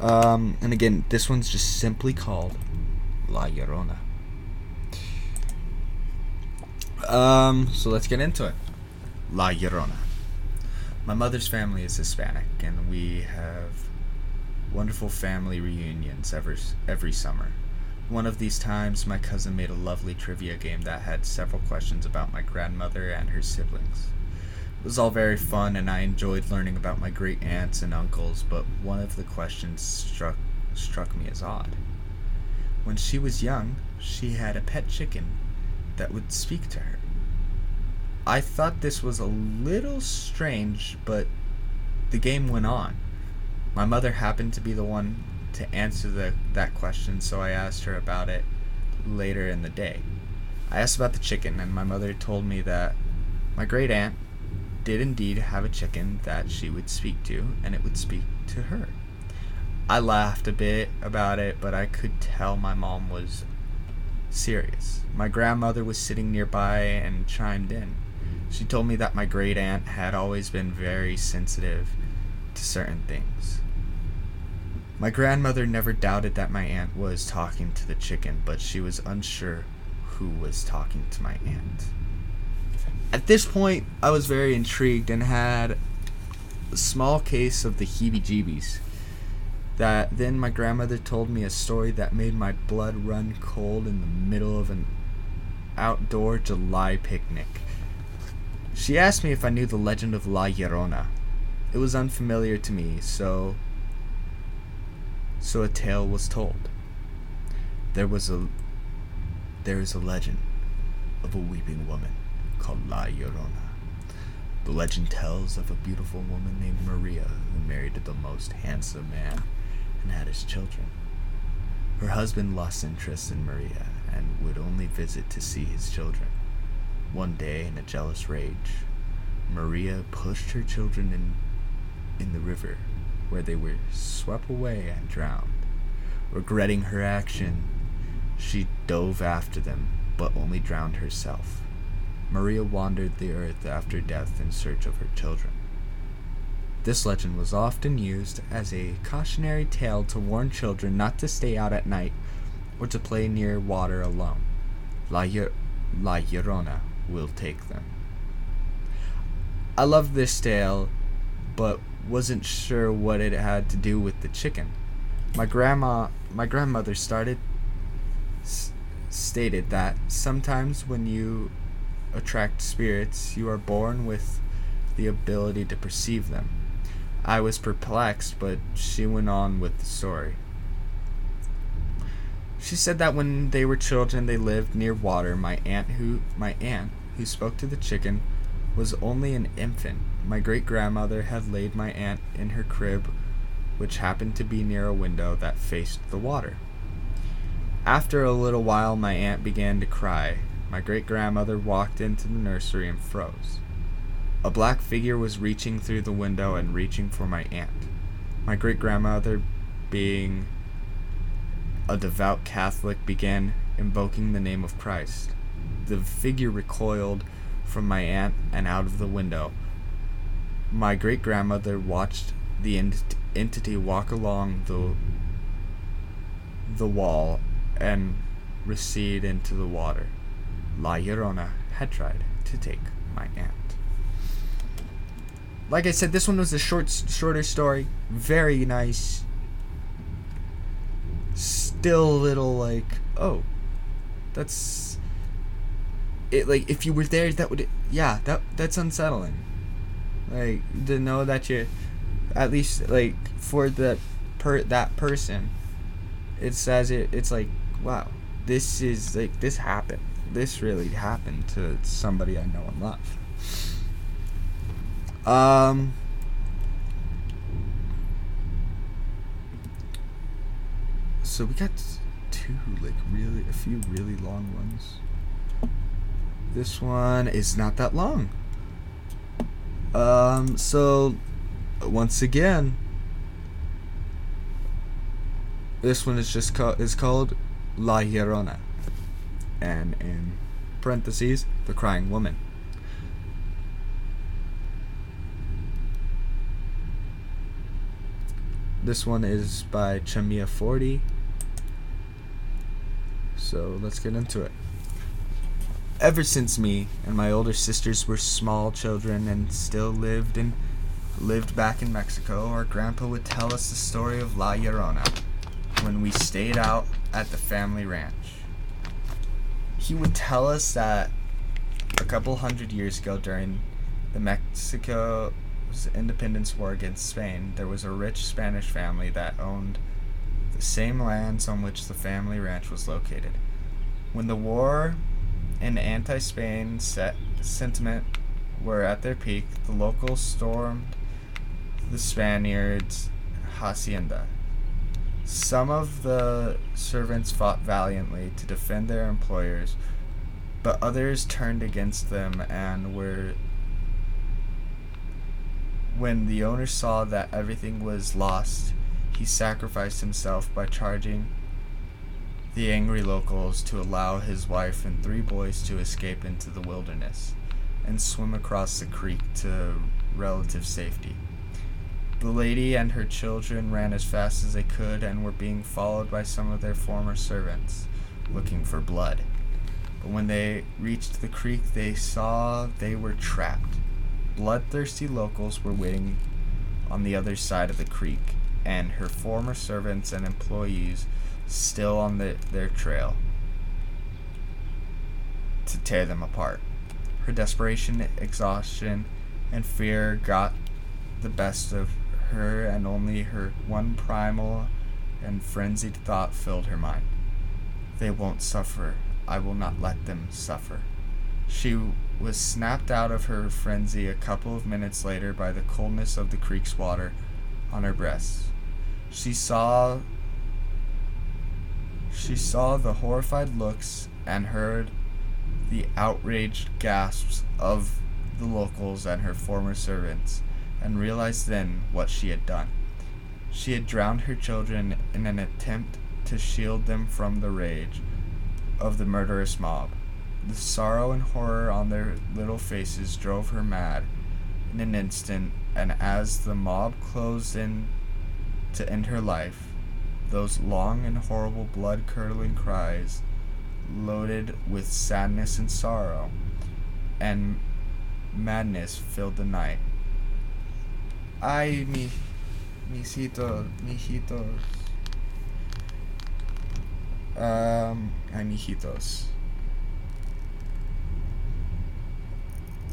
Um, and again, this one's just simply called La Llorona. Um, so let's get into it. La Llorona. My mother's family is Hispanic, and we have wonderful family reunions every every summer. One of these times, my cousin made a lovely trivia game that had several questions about my grandmother and her siblings. It was all very fun, and I enjoyed learning about my great aunts and uncles, but one of the questions struck, struck me as odd. When she was young, she had a pet chicken that would speak to her. I thought this was a little strange, but the game went on. My mother happened to be the one to answer the, that question, so I asked her about it later in the day. I asked about the chicken, and my mother told me that my great aunt did indeed have a chicken that she would speak to, and it would speak to her. I laughed a bit about it, but I could tell my mom was serious. My grandmother was sitting nearby and chimed in. She told me that my great aunt had always been very sensitive to certain things. My grandmother never doubted that my aunt was talking to the chicken, but she was unsure who was talking to my aunt. At this point, I was very intrigued and had a small case of the heebie jeebies. that then my grandmother told me a story that made my blood run cold in the middle of an outdoor July picnic. She asked me if I knew the legend of La Llorona. It was unfamiliar to me, so so a tale was told. There was a there is a legend of a weeping woman called La Llorona. The legend tells of a beautiful woman named Maria who married the most handsome man and had his children. Her husband lost interest in Maria and would only visit to see his children. One day, in a jealous rage, Maria pushed her children in, in the river, where they were swept away and drowned. Regretting her action, she dove after them, but only drowned herself. Maria wandered the earth after death in search of her children. This legend was often used as a cautionary tale to warn children not to stay out at night or to play near water alone. La, La Llorona will take them. I love this tale, but wasn't sure what it had to do with the chicken. My grandma, my grandmother started s- stated that sometimes when you attract spirits, you are born with the ability to perceive them. I was perplexed, but she went on with the story. She said that when they were children they lived near water. My aunt who my aunt who spoke to the chicken was only an infant. My great grandmother had laid my aunt in her crib which happened to be near a window that faced the water. After a little while my aunt began to cry. My great grandmother walked into the nursery and froze. A black figure was reaching through the window and reaching for my aunt. My great grandmother, being a devout Catholic, began invoking the name of Christ. The figure recoiled from my aunt and out of the window. My great grandmother watched the ent- entity walk along the the wall and recede into the water. La Llorona had tried to take my aunt like I said, this one was a short, shorter story. Very nice. Still a little like, oh, that's it. Like if you were there, that would, yeah, that that's unsettling. Like to know that you, at least like for the per that person, it says it. It's like, wow, this is like this happened. This really happened to somebody I know and love. Um. So we got two, like really, a few really long ones. This one is not that long. Um. So, once again, this one is just called is called La Llorona, and in parentheses, the crying woman. This one is by Chamia Forty. So let's get into it. Ever since me and my older sisters were small children and still lived in lived back in Mexico, our grandpa would tell us the story of La Llorona when we stayed out at the family ranch. He would tell us that a couple hundred years ago during the Mexico independence war against Spain, there was a rich Spanish family that owned the same lands on which the family ranch was located. When the war and anti Spain sentiment were at their peak, the locals stormed the Spaniards' hacienda. Some of the servants fought valiantly to defend their employers, but others turned against them and were when the owner saw that everything was lost, he sacrificed himself by charging the angry locals to allow his wife and three boys to escape into the wilderness and swim across the creek to relative safety. The lady and her children ran as fast as they could and were being followed by some of their former servants, looking for blood. But when they reached the creek, they saw they were trapped bloodthirsty locals were waiting on the other side of the creek. and her former servants and employees still on the, their trail to tear them apart. Her desperation, exhaustion, and fear got the best of her, and only her one primal and frenzied thought filled her mind. They won't suffer. I will not let them suffer. She was snapped out of her frenzy a couple of minutes later by the coldness of the creek's water on her breast. She saw she saw the horrified looks and heard the outraged gasps of the locals and her former servants, and realized then what she had done. She had drowned her children in an attempt to shield them from the rage of the murderous mob. The sorrow and horror on their little faces drove her mad in an instant, and as the mob closed in to end her life, those long and horrible blood curdling cries, loaded with sadness and sorrow and madness, filled the night. Ay, mi, mijito, mijitos. Um, ay, mijitos.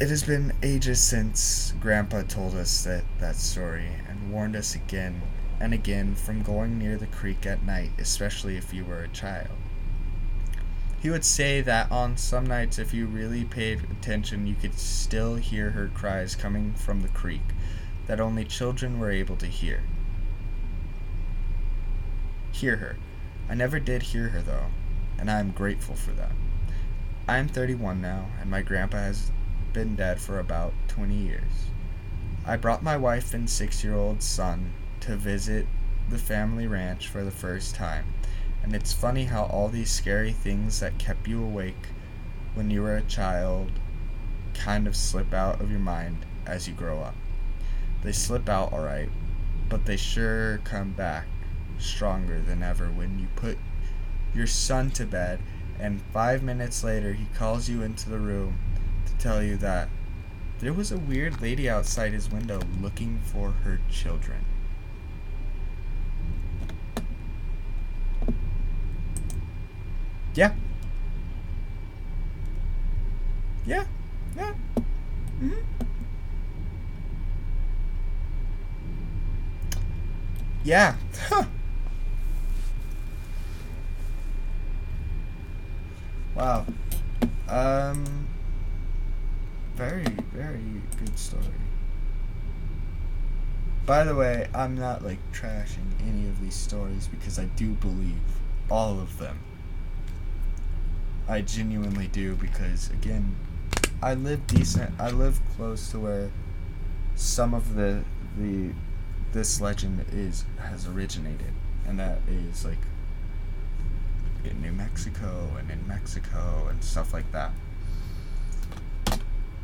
It has been ages since Grandpa told us that, that story and warned us again and again from going near the creek at night, especially if you were a child. He would say that on some nights, if you really paid attention, you could still hear her cries coming from the creek that only children were able to hear. Hear her. I never did hear her, though, and I am grateful for that. I am 31 now, and my grandpa has been dead for about 20 years. I brought my wife and six year old son to visit the family ranch for the first time, and it's funny how all these scary things that kept you awake when you were a child kind of slip out of your mind as you grow up. They slip out alright, but they sure come back stronger than ever when you put your son to bed and five minutes later he calls you into the room to tell you that there was a weird lady outside his window looking for her children. Yeah. Yeah. Yeah. hmm Yeah. Huh. Wow. Um very, very good story. By the way, I'm not like trashing any of these stories because I do believe all of them. I genuinely do because again, I live decent. I live close to where some of the the this legend is has originated, and that is like in New Mexico and in Mexico and stuff like that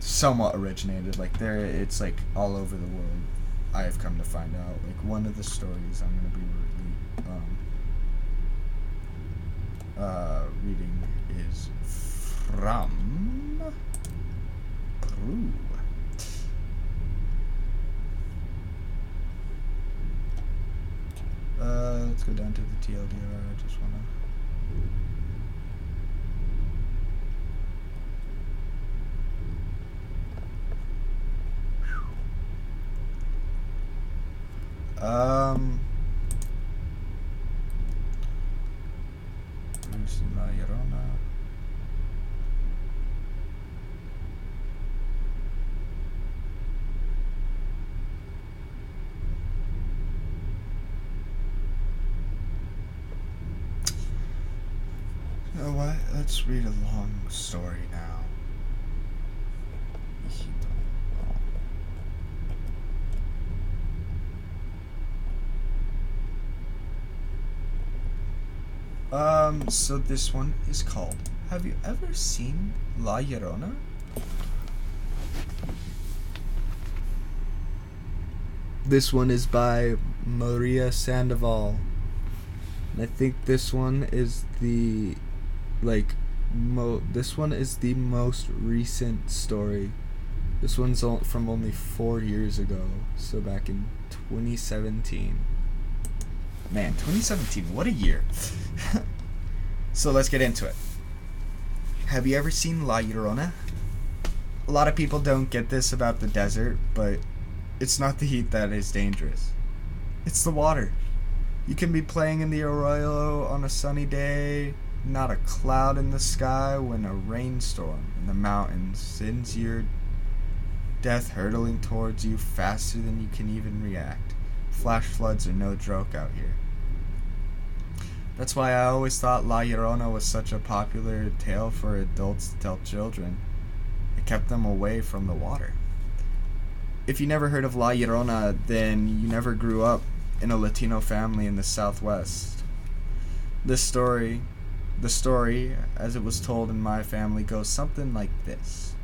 somewhat originated. Like there, it's like all over the world. I have come to find out. Like one of the stories I'm gonna be um, uh, reading is from Peru. Uh, let's go down to the TLDR. I just wanna. Um. Where's La Llorona? You know what? Let's read a long story now. Um, so this one is called Have you ever seen La Llorona? This one is by Maria Sandoval. And I think this one is the like mo this one is the most recent story. This one's all from only 4 years ago, so back in 2017. Man, 2017, what a year. so let's get into it. Have you ever seen La Llorona? A lot of people don't get this about the desert, but it's not the heat that is dangerous. It's the water. You can be playing in the arroyo on a sunny day, not a cloud in the sky when a rainstorm in the mountains sends your death hurtling towards you faster than you can even react. Flash floods are no joke out here. That's why I always thought La Llorona was such a popular tale for adults to tell children. It kept them away from the water. If you never heard of La Llorona, then you never grew up in a Latino family in the Southwest. This story, the story, as it was told in my family, goes something like this.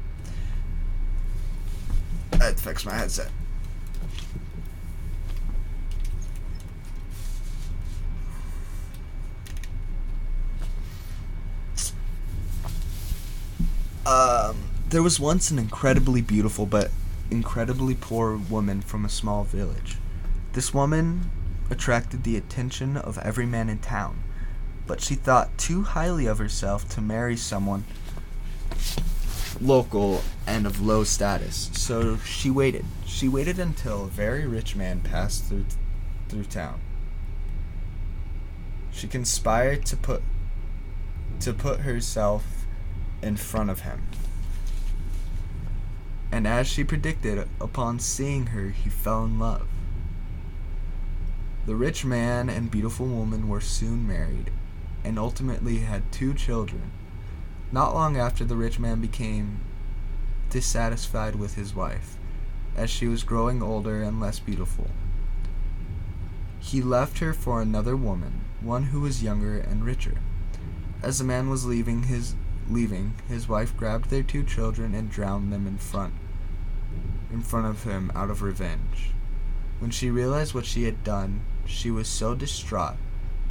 I had to fix my headset. Um, there was once an incredibly beautiful but incredibly poor woman from a small village. This woman attracted the attention of every man in town, but she thought too highly of herself to marry someone local and of low status. So she waited. She waited until a very rich man passed through through town. She conspired to put to put herself in front of him. And as she predicted, upon seeing her, he fell in love. The rich man and beautiful woman were soon married, and ultimately had two children. Not long after, the rich man became dissatisfied with his wife, as she was growing older and less beautiful. He left her for another woman, one who was younger and richer. As the man was leaving his Leaving, his wife grabbed their two children and drowned them in front in front of him out of revenge. When she realized what she had done, she was so distraught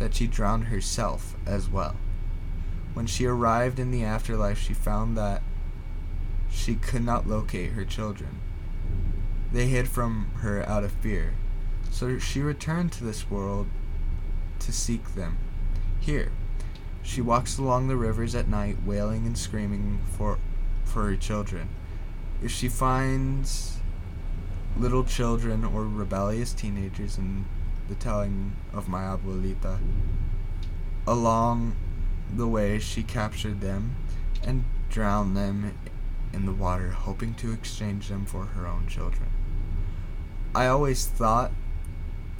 that she drowned herself as well. When she arrived in the afterlife, she found that she could not locate her children. They hid from her out of fear, so she returned to this world to seek them. Here, she walks along the rivers at night, wailing and screaming for, for her children. If she finds little children or rebellious teenagers in the telling of my abuelita, along the way she captured them and drowned them in the water, hoping to exchange them for her own children. I always thought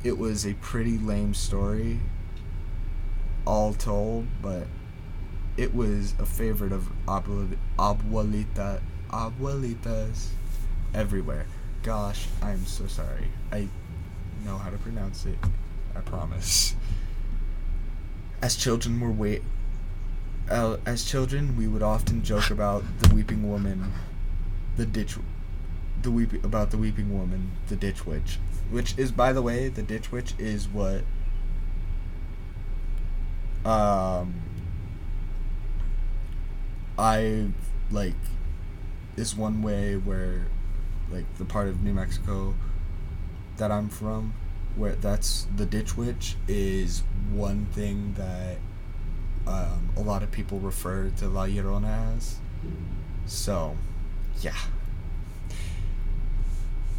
it was a pretty lame story all told, but it was a favorite of abuelita, abuelitas everywhere. Gosh, I'm so sorry. I know how to pronounce it. I promise. As children, were wait. Uh, as children, we would often joke about the weeping woman, the ditch, the weep about the weeping woman, the ditch witch, which is, by the way, the ditch witch is what um, I like is one way where like the part of New Mexico that I'm from where that's the ditch witch is one thing that um, a lot of people refer to La Llorona as. So, yeah.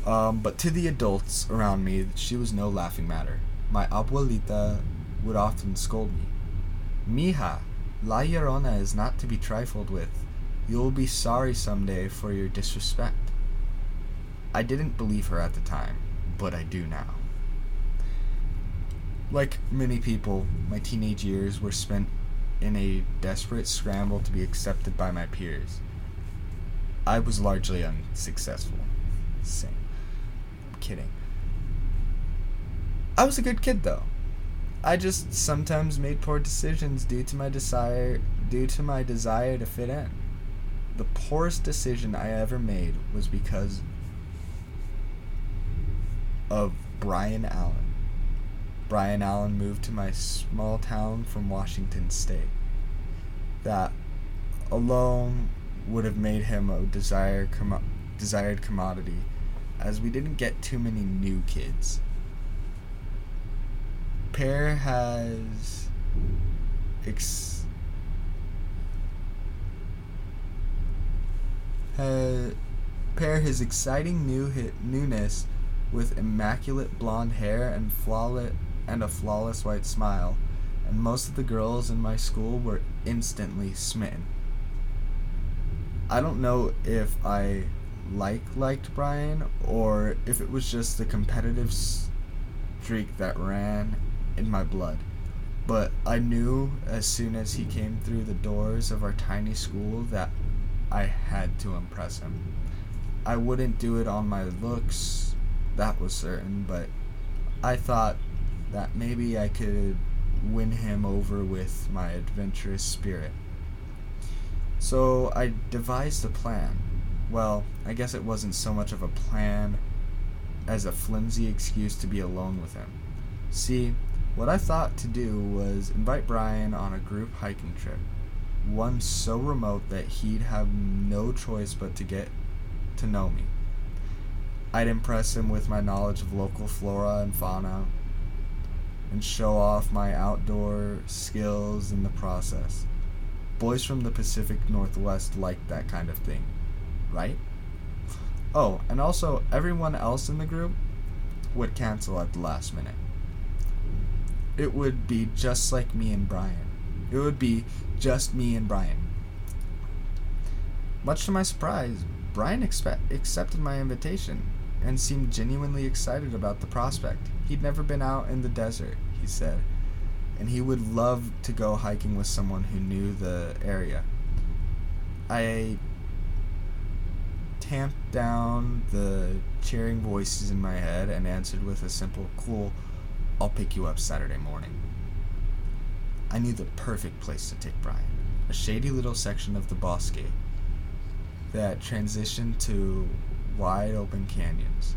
Um, but to the adults around me, she was no laughing matter. My abuelita would often scold me. Mija, La Llorona is not to be trifled with. You will be sorry someday for your disrespect. I didn't believe her at the time, but I do now. Like many people, my teenage years were spent in a desperate scramble to be accepted by my peers. I was largely unsuccessful. Same. I'm kidding. I was a good kid though. I just sometimes made poor decisions due to my desire due to my desire to fit in. The poorest decision I ever made was because of Brian Allen. Brian Allen moved to my small town from Washington state. That alone would have made him a desired com- desired commodity as we didn't get too many new kids Pear has ex- ha- pair his exciting new hit newness with immaculate blonde hair and flawless and a flawless white smile, and most of the girls in my school were instantly smitten. I don't know if I like liked Brian or if it was just the competitive streak that ran in my blood. But I knew as soon as he came through the doors of our tiny school that I had to impress him. I wouldn't do it on my looks, that was certain, but I thought that maybe I could win him over with my adventurous spirit. So I devised a plan. Well, I guess it wasn't so much of a plan as a flimsy excuse to be alone with him. See, what I thought to do was invite Brian on a group hiking trip, one so remote that he'd have no choice but to get to know me. I'd impress him with my knowledge of local flora and fauna and show off my outdoor skills in the process. Boys from the Pacific Northwest like that kind of thing, right? Oh, and also, everyone else in the group would cancel at the last minute. It would be just like me and Brian. It would be just me and Brian. Much to my surprise, Brian expe- accepted my invitation and seemed genuinely excited about the prospect. He'd never been out in the desert, he said, and he would love to go hiking with someone who knew the area. I tamped down the cheering voices in my head and answered with a simple, cool, I'll pick you up Saturday morning. I knew the perfect place to take Brian a shady little section of the bosque that transitioned to wide open canyons.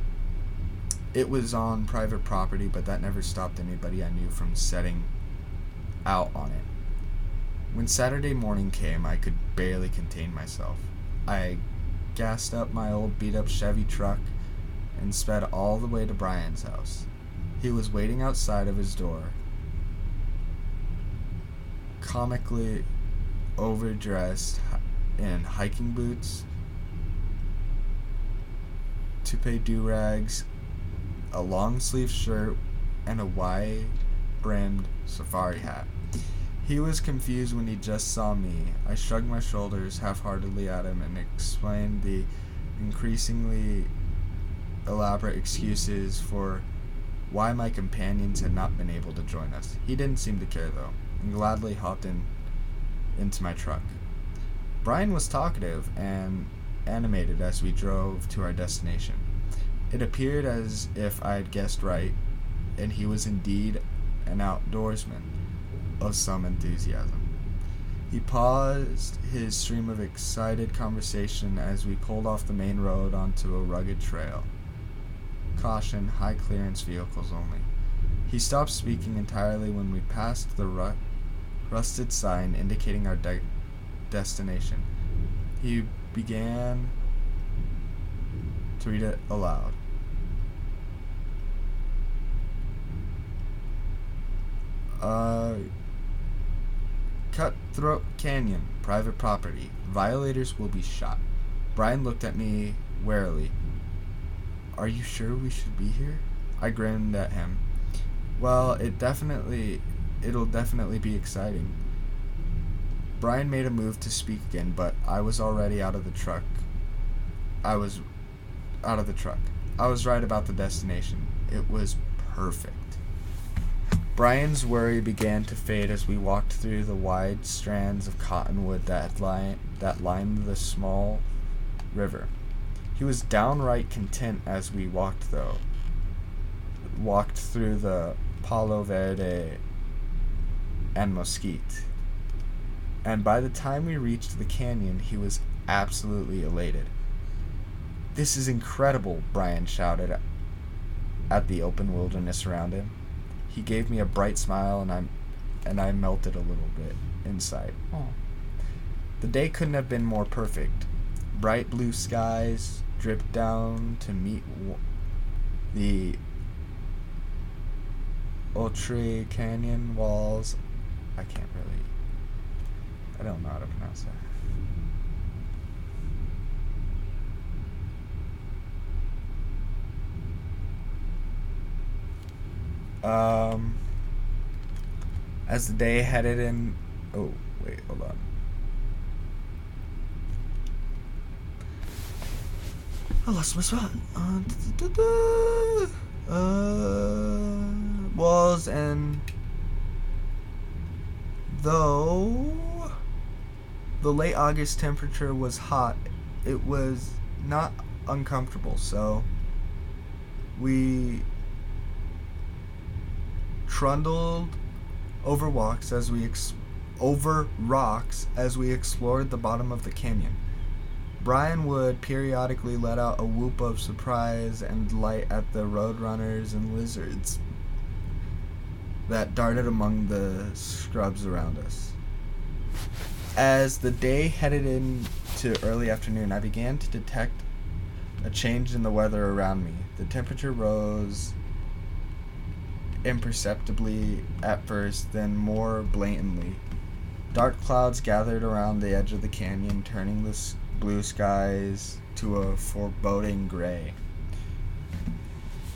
It was on private property, but that never stopped anybody I knew from setting out on it. When Saturday morning came, I could barely contain myself. I gassed up my old beat up Chevy truck and sped all the way to Brian's house. He was waiting outside of his door, comically overdressed in hiking boots, toupee do rags, a long sleeve shirt, and a wide brimmed safari hat. He was confused when he just saw me. I shrugged my shoulders half heartedly at him and explained the increasingly elaborate excuses for why my companions had not been able to join us. He didn't seem to care though, and gladly hopped in into my truck. Brian was talkative and animated as we drove to our destination. It appeared as if I had guessed right, and he was indeed an outdoorsman of some enthusiasm. He paused his stream of excited conversation as we pulled off the main road onto a rugged trail. Caution, high clearance vehicles only. He stopped speaking entirely when we passed the ru- rusted sign indicating our de- destination. He began to read it aloud. Uh, Cutthroat Canyon, private property. Violators will be shot. Brian looked at me warily. Are you sure we should be here? I grinned at him. Well, it definitely it'll definitely be exciting. Brian made a move to speak again, but I was already out of the truck. I was out of the truck. I was right about the destination. It was perfect. Brian's worry began to fade as we walked through the wide strands of cottonwood that, line, that lined the small river. He was downright content as we walked, though. Walked through the Palo Verde and Mesquite. And by the time we reached the canyon, he was absolutely elated. This is incredible, Brian shouted at the open wilderness around him. He gave me a bright smile and I and I melted a little bit inside. Oh. The day couldn't have been more perfect. Bright blue skies dripped down to meet w- the Oltree Canyon walls. I can't really. I don't know how to pronounce that. Um, as the day headed in. Oh, wait, hold on. I lost my spot. Uh, da, da, da, uh, walls and though the late August temperature was hot, it was not uncomfortable. So we trundled over walks as we ex- over rocks as we explored the bottom of the canyon. Brian would periodically let out a whoop of surprise and delight at the roadrunners and lizards that darted among the scrubs around us. As the day headed into early afternoon, I began to detect a change in the weather around me. The temperature rose imperceptibly at first, then more blatantly. Dark clouds gathered around the edge of the canyon, turning the blue skies to a foreboding gray.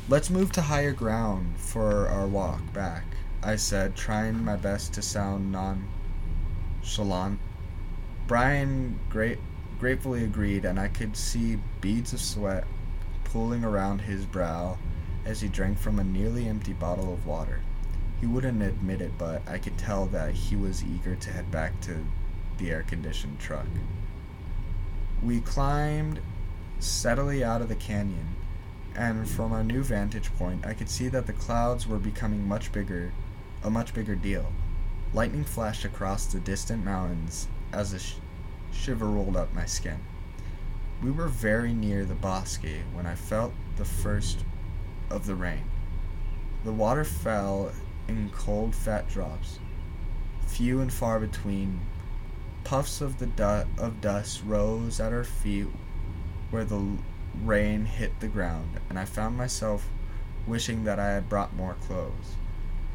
Let's move to higher ground for our walk back, I said, trying my best to sound nonchalant. Brian gratefully agreed, and I could see beads of sweat pooling around his brow as he drank from a nearly empty bottle of water. He wouldn't admit it, but I could tell that he was eager to head back to the air conditioned truck. We climbed steadily out of the canyon, and from our new vantage point, I could see that the clouds were becoming much bigger, a much bigger deal. Lightning flashed across the distant mountains as a sh- shiver rolled up my skin. We were very near the bosque when I felt the first of the rain. The water fell in cold, fat drops, few and far between. Puffs of the du- of dust rose at our feet where the rain hit the ground, and I found myself wishing that I had brought more clothes.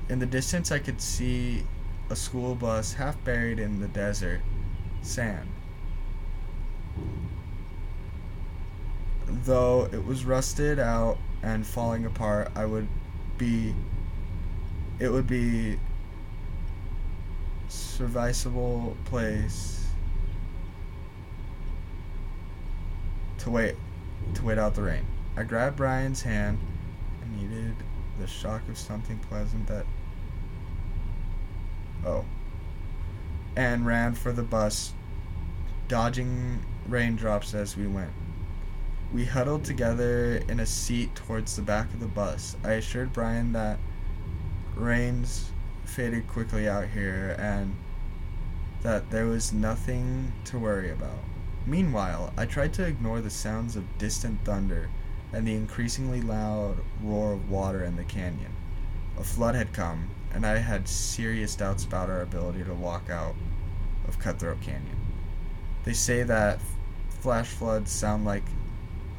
In the distance, I could see a school bus half buried in the desert sand. Though it was rusted out and falling apart, I would be it would be serviceable place to wait to wait out the rain. I grabbed Brian's hand and needed the shock of something pleasant that oh and ran for the bus dodging raindrops as we went. We huddled together in a seat towards the back of the bus. I assured Brian that rains faded quickly out here and that there was nothing to worry about. Meanwhile, I tried to ignore the sounds of distant thunder and the increasingly loud roar of water in the canyon. A flood had come, and I had serious doubts about our ability to walk out of Cutthroat Canyon. They say that flash floods sound like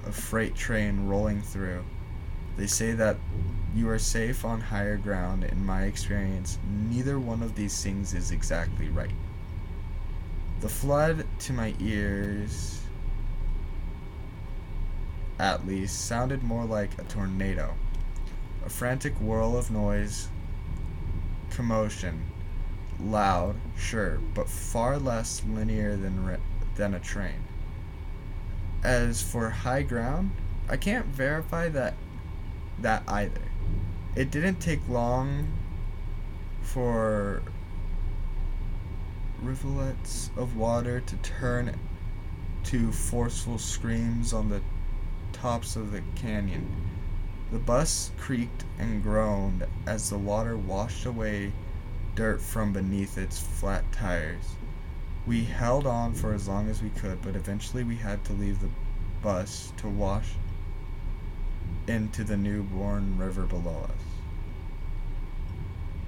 a freight train rolling through. They say that you are safe on higher ground. In my experience, neither one of these things is exactly right. The flood to my ears, at least, sounded more like a tornado. A frantic whirl of noise, commotion, loud, sure, but far less linear than, re- than a train. As for high ground, I can't verify that that either. It didn't take long for rivulets of water to turn to forceful screams on the tops of the canyon. The bus creaked and groaned as the water washed away dirt from beneath its flat tires. We held on for as long as we could, but eventually we had to leave the bus to wash into the newborn river below us.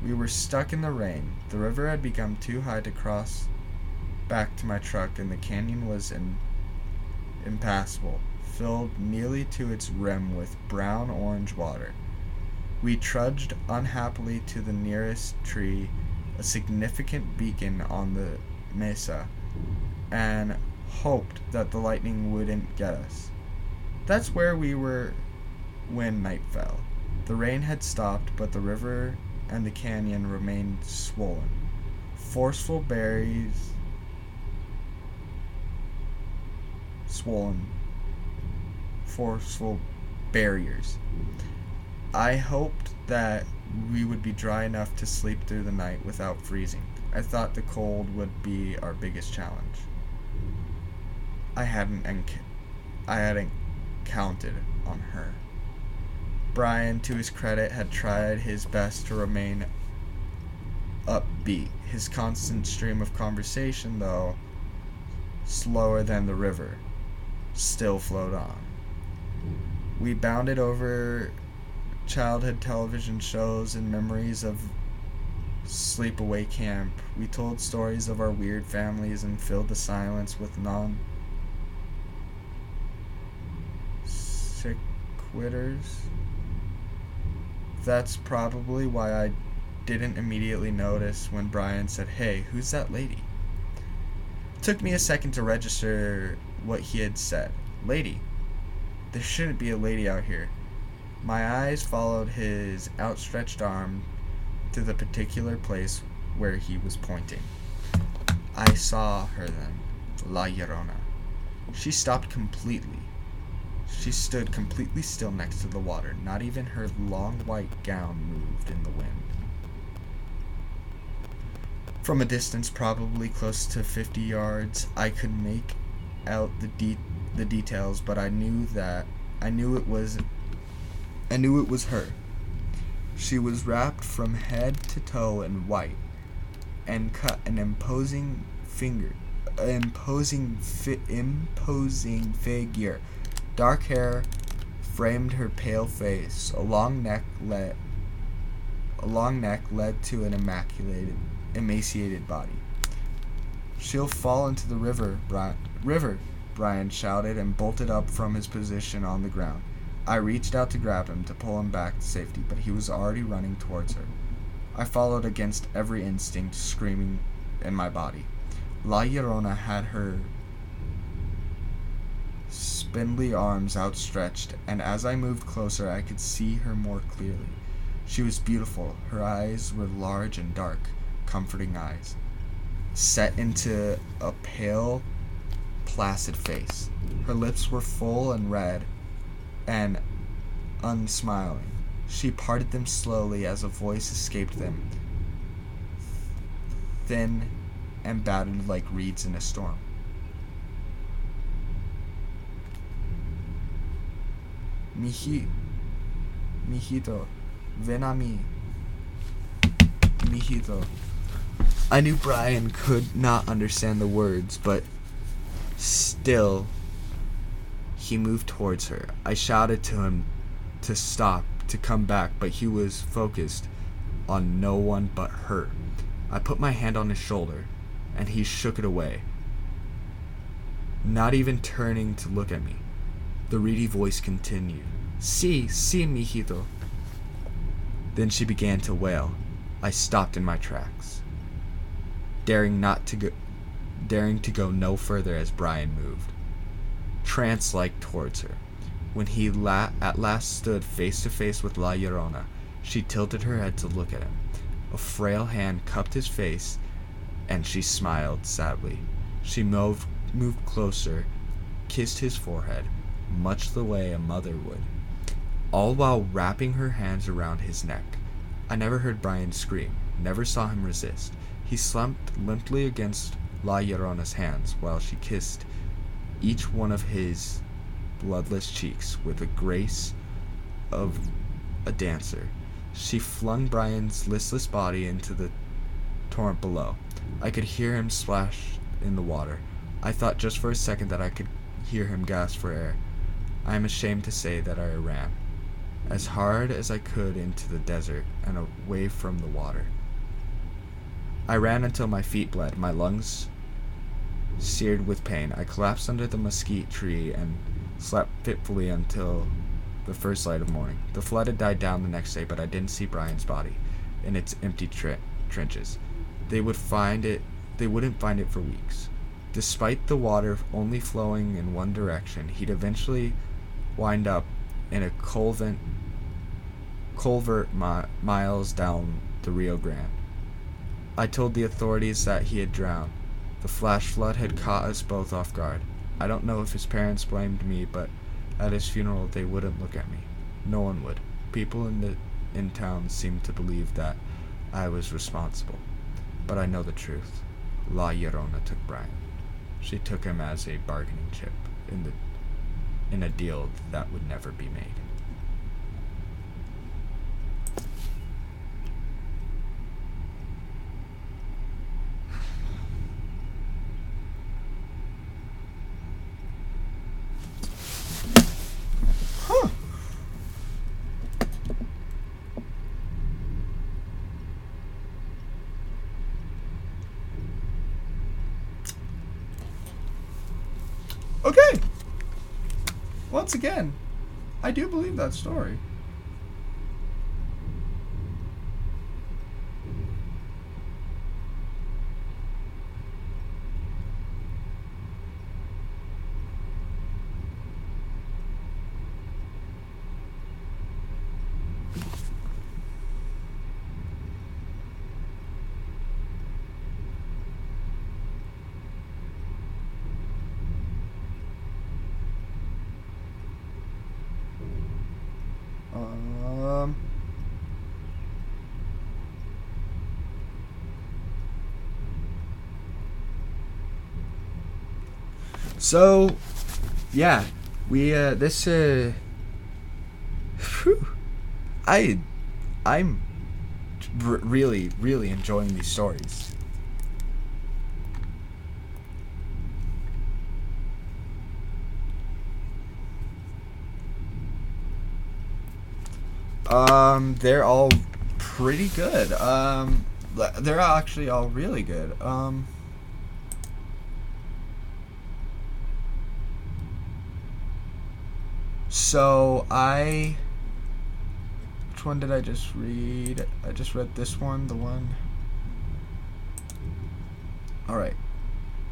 We were stuck in the rain. The river had become too high to cross back to my truck, and the canyon was in, impassable, filled nearly to its rim with brown orange water. We trudged unhappily to the nearest tree, a significant beacon on the mesa, and hoped that the lightning wouldn't get us. That's where we were when night fell. The rain had stopped, but the river and the canyon remained swollen. Forceful berries swollen forceful barriers. I hoped that we would be dry enough to sleep through the night without freezing. I thought the cold would be our biggest challenge. I hadn't enc- I hadn't counted on her. Brian, to his credit, had tried his best to remain upbeat. His constant stream of conversation, though slower than the river, still flowed on. We bounded over childhood television shows and memories of sleepaway camp. We told stories of our weird families and filled the silence with non sequiturs. That's probably why I didn't immediately notice when Brian said, Hey, who's that lady? It took me a second to register what he had said. Lady. There shouldn't be a lady out here. My eyes followed his outstretched arm to the particular place where he was pointing. I saw her then, La Llorona. She stopped completely. She stood completely still next to the water. Not even her long white gown moved in the wind. From a distance, probably close to 50 yards, I could make out the de- the details, but I knew that I knew it was I knew it was her. She was wrapped from head to toe in white and cut an imposing finger imposing fi- imposing figure. Dark hair framed her pale face. A long neck led a long neck led to an immaculated emaciated body. She'll fall into the river, Brian. River, Brian shouted and bolted up from his position on the ground. I reached out to grab him to pull him back to safety, but he was already running towards her. I followed against every instinct screaming in my body. La Llorona had her spindly arms outstretched, and as I moved closer, I could see her more clearly. She was beautiful. Her eyes were large and dark, comforting eyes, set into a pale, placid face. Her lips were full and red and unsmiling. She parted them slowly as a voice escaped them, thin and battered like reeds in a storm. Miji, mijito, ven a mí. Mijito. I knew Brian could not understand the words, but still he moved towards her. I shouted to him to stop, to come back, but he was focused on no one but her. I put my hand on his shoulder, and he shook it away, not even turning to look at me. The reedy voice continued, Si, si, mijito. Then she began to wail. I stopped in my tracks, daring not to go, daring to go no further as Brian moved, trance-like towards her. When he la- at last stood face to face with La Llorona, she tilted her head to look at him. A frail hand cupped his face, and she smiled sadly. She moved, moved closer, kissed his forehead, much the way a mother would, all while wrapping her hands around his neck. I never heard Brian scream, never saw him resist. He slumped limply against La Llorona's hands while she kissed each one of his bloodless cheeks with the grace of a dancer. She flung Brian's listless body into the torrent below. I could hear him splash in the water. I thought just for a second that I could hear him gasp for air. I am ashamed to say that I ran as hard as I could into the desert and away from the water. I ran until my feet bled, my lungs seared with pain. I collapsed under the mesquite tree and slept fitfully until the first light of morning. The flood had died down the next day, but I didn't see Brian's body in its empty tre- trenches. They would find it. They wouldn't find it for weeks. Despite the water only flowing in one direction, he'd eventually wind up in a culvert, culvert mi- miles down the Rio Grande. I told the authorities that he had drowned. The flash flood had caught us both off guard. I don't know if his parents blamed me, but at his funeral they wouldn't look at me. No one would. People in the in town seemed to believe that I was responsible. But I know the truth. La Llorona took Brian. She took him as a bargaining chip in the in a deal that would never be made. Huh. Okay. Once again, I do believe that story. Um. So, yeah, we uh, this uh, whew, I, I'm r- really really enjoying these stories. Um, they're all pretty good. Um, they're actually all really good. Um. So I. Which one did I just read? I just read this one, the one. Alright.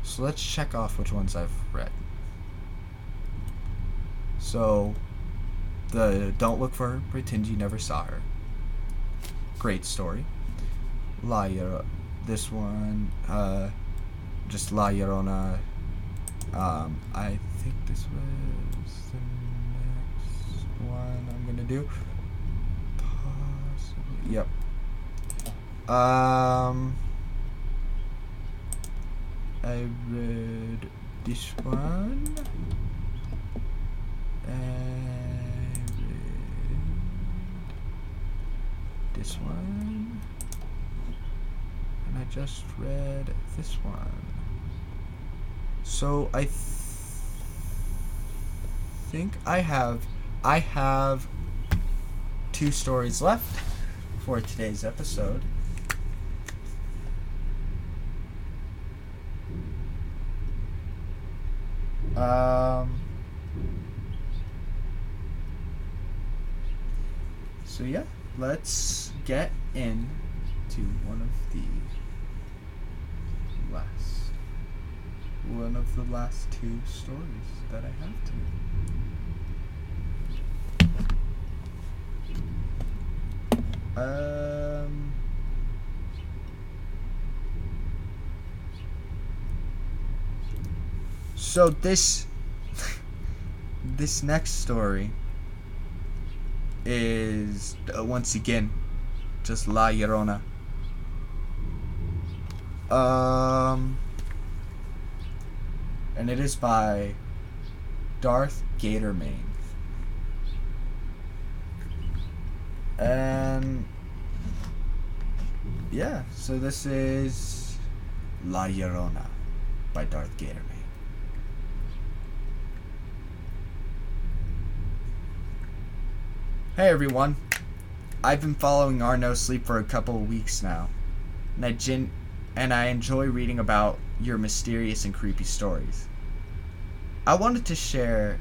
So let's check off which ones I've read. So, the Don't Look for Her, Pretend You Never Saw Her. Great story. La Llorona. This one, uh, just La Llorona. Um, I think this was gonna do. Yep. Um, I read this one. I read this one. And I just read this one. So I th- think I have I have two stories left for today's episode. Um So yeah, let's get in to one of the last one of the last two stories that I have to. Um So this this next story is uh, once again just La Llorona. Um, and it is by Darth Gatormain. And yeah, so this is La Llorona by Darth Gatormain. Hey everyone. I've been following Our No Sleep for a couple of weeks now. And I, gen- and I enjoy reading about your mysterious and creepy stories. I wanted to share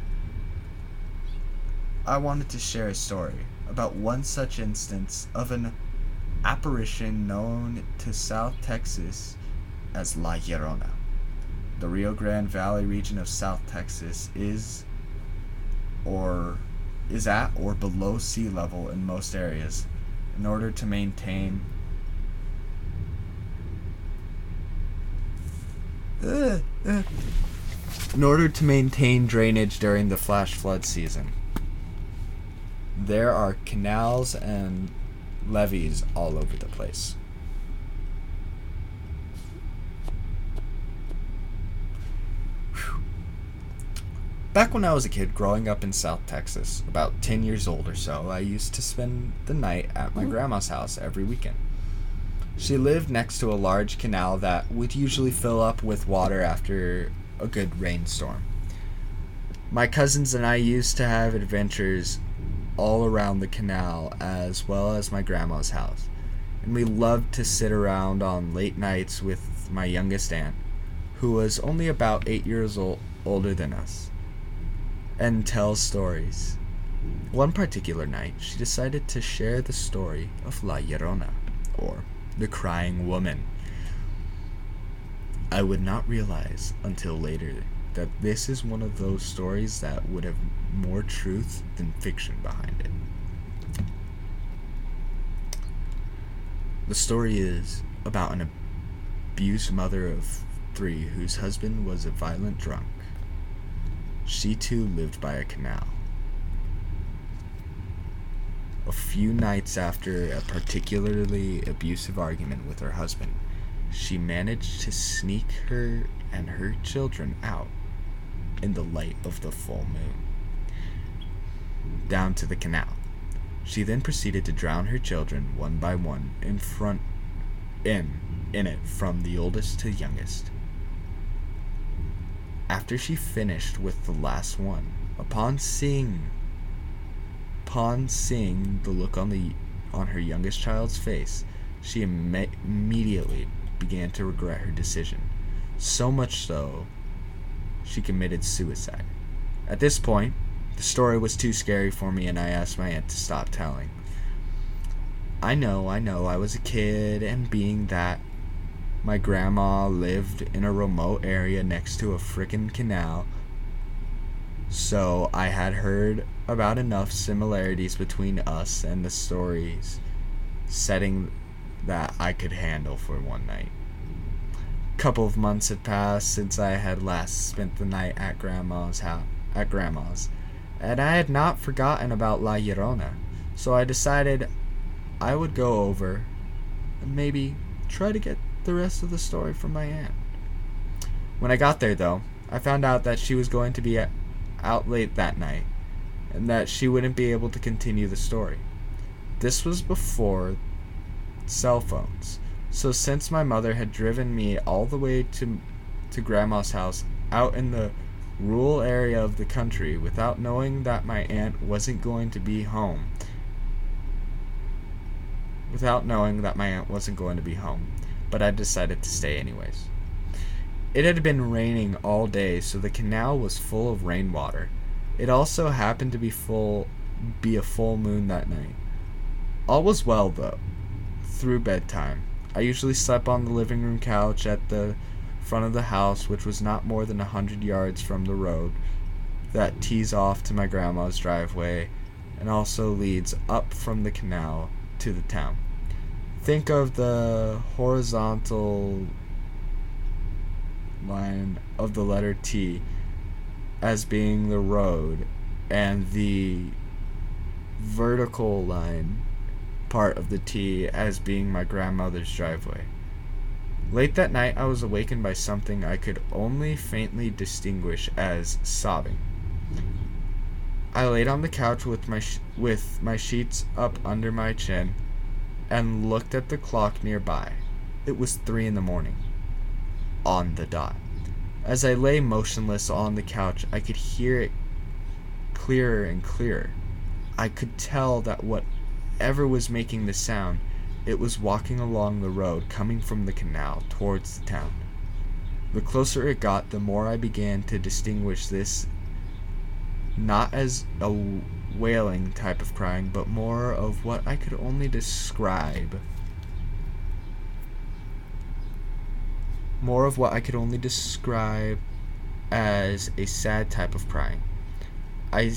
I wanted to share a story about one such instance of an apparition known to South Texas as La Llorona. The Rio Grande Valley region of South Texas is or is at or below sea level in most areas in order to maintain uh, uh, in order to maintain drainage during the flash flood season. There are canals and levees all over the place. Back when I was a kid growing up in South Texas, about 10 years old or so, I used to spend the night at my mm-hmm. grandma's house every weekend. She lived next to a large canal that would usually fill up with water after a good rainstorm. My cousins and I used to have adventures all around the canal as well as my grandma's house, and we loved to sit around on late nights with my youngest aunt, who was only about eight years old, older than us and tell stories. One particular night, she decided to share the story of La Llorona, or the Crying Woman. I would not realize until later that this is one of those stories that would have more truth than fiction behind it. The story is about an abused mother of three whose husband was a violent drunk. She too lived by a canal. A few nights after a particularly abusive argument with her husband, she managed to sneak her and her children out in the light of the full moon down to the canal. She then proceeded to drown her children one by one in front in in it from the oldest to youngest. After she finished with the last one, upon seeing upon seeing the look on the on her youngest child's face, she Im- immediately began to regret her decision. So much so, she committed suicide. At this point, the story was too scary for me, and I asked my aunt to stop telling. I know, I know, I was a kid, and being that my grandma lived in a remote area next to a frickin' canal. So I had heard about enough similarities between us and the stories setting that I could handle for one night. A couple of months had passed since I had last spent the night at grandma's house at grandma's, and I had not forgotten about La Llorona. So I decided I would go over and maybe try to get the rest of the story from my aunt. When I got there, though, I found out that she was going to be out late that night and that she wouldn't be able to continue the story. This was before cell phones. So since my mother had driven me all the way to to grandma's house out in the rural area of the country without knowing that my aunt wasn't going to be home, without knowing that my aunt wasn't going to be home, but I decided to stay anyways. It had been raining all day, so the canal was full of rainwater. It also happened to be full be a full moon that night. All was well though. Through bedtime, I usually slept on the living room couch at the front of the house, which was not more than a hundred yards from the road that tees off to my grandma's driveway and also leads up from the canal to the town think of the horizontal line of the letter T as being the road and the vertical line part of the T as being my grandmother's driveway. Late that night, I was awakened by something I could only faintly distinguish as sobbing. I laid on the couch with my sh- with my sheets up under my chin and looked at the clock nearby. It was three in the morning. On the dot. As I lay motionless on the couch, I could hear it clearer and clearer. I could tell that whatever was making the sound, it was walking along the road coming from the canal towards the town. The closer it got, the more I began to distinguish this not as a wailing type of crying, but more of what I could only describe. More of what I could only describe as a sad type of crying. I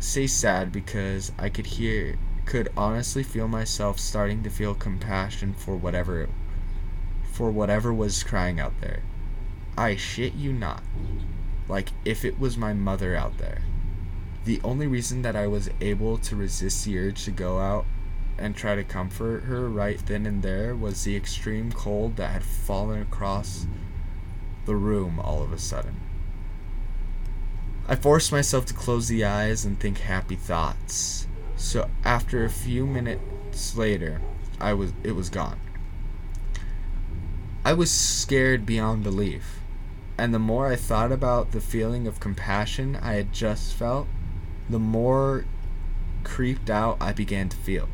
say sad because I could hear, could honestly feel myself starting to feel compassion for whatever, for whatever was crying out there. I shit you not. Like if it was my mother out there. The only reason that I was able to resist the urge to go out and try to comfort her right then and there was the extreme cold that had fallen across the room all of a sudden. I forced myself to close the eyes and think happy thoughts. So after a few minutes later, I was it was gone. I was scared beyond belief, and the more I thought about the feeling of compassion I had just felt, the more creeped out I began to feel.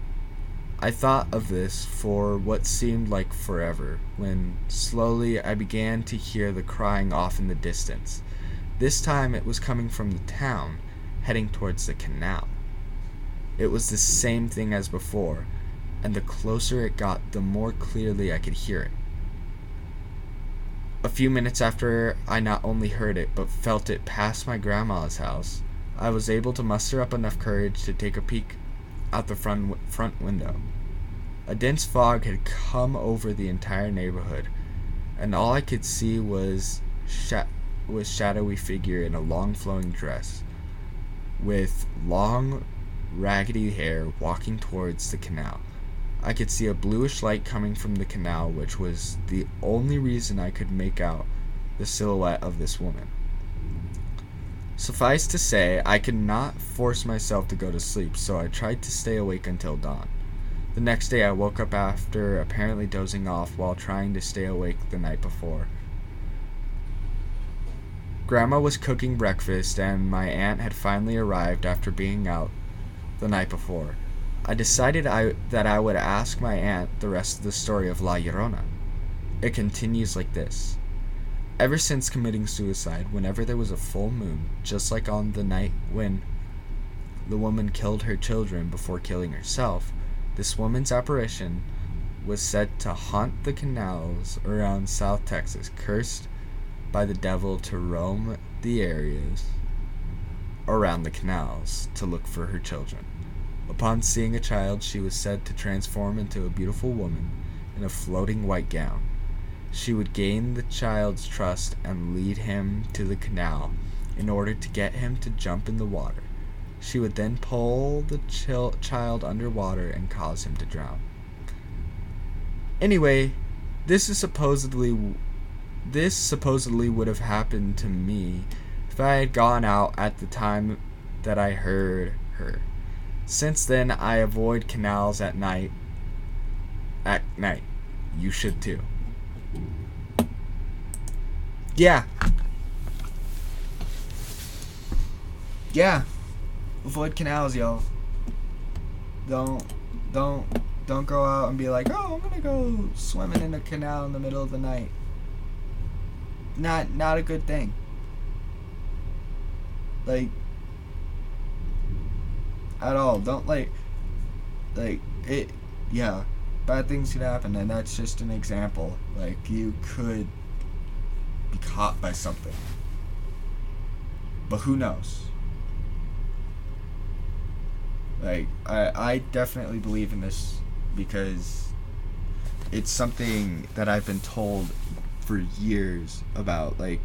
I thought of this for what seemed like forever, when slowly I began to hear the crying off in the distance. This time it was coming from the town, heading towards the canal. It was the same thing as before, and the closer it got, the more clearly I could hear it. A few minutes after I not only heard it, but felt it pass my grandma's house, I was able to muster up enough courage to take a peek out the front, front window. A dense fog had come over the entire neighborhood, and all I could see was sh- was shadowy figure in a long flowing dress with long raggedy hair walking towards the canal. I could see a bluish light coming from the canal, which was the only reason I could make out the silhouette of this woman. Suffice to say, I could not force myself to go to sleep, so I tried to stay awake until dawn. The next day, I woke up after apparently dozing off while trying to stay awake the night before. Grandma was cooking breakfast, and my aunt had finally arrived after being out the night before. I decided I, that I would ask my aunt the rest of the story of La Llorona. It continues like this. Ever since committing suicide, whenever there was a full moon, just like on the night when the woman killed her children before killing herself, this woman's apparition was said to haunt the canals around South Texas, cursed by the devil to roam the areas around the canals to look for her children. Upon seeing a child, she was said to transform into a beautiful woman in a floating white gown. She would gain the child's trust and lead him to the canal in order to get him to jump in the water. She would then pull the chil- child underwater and cause him to drown. Anyway, this is supposedly this supposedly would have happened to me if I had gone out at the time that I heard her. Since then, I avoid canals at night. At night. You should too. Yeah. Yeah. Avoid canals, y'all. Don't, don't, don't go out and be like, oh, I'm gonna go swimming in a canal in the middle of the night not not a good thing. Like at all. Don't like like it yeah. Bad things can happen and that's just an example. Like you could be caught by something. But who knows? Like I I definitely believe in this because it's something that I've been told for years about like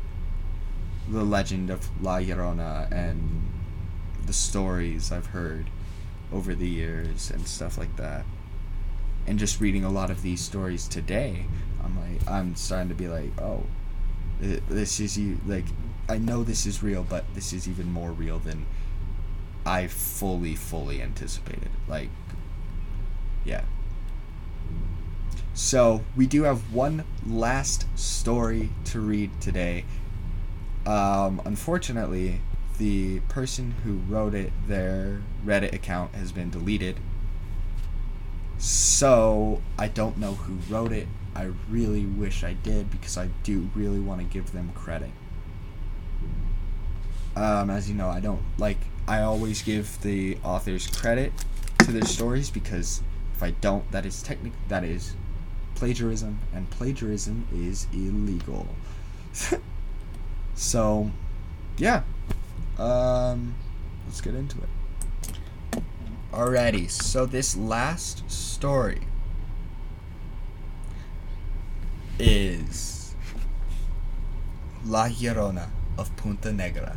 the legend of La Llorona and the stories I've heard over the years and stuff like that. And just reading a lot of these stories today, I'm like I'm starting to be like, oh, this is you like I know this is real, but this is even more real than I fully fully anticipated. Like yeah. So we do have one last story to read today. Um, unfortunately, the person who wrote it, their Reddit account has been deleted. So I don't know who wrote it. I really wish I did because I do really want to give them credit. Um, as you know, I don't like. I always give the authors credit to their stories because if I don't, that is technic. That is plagiarism, and plagiarism is illegal. so, yeah. Um, let's get into it. Alrighty, so this last story is La Llorona of Punta Negra.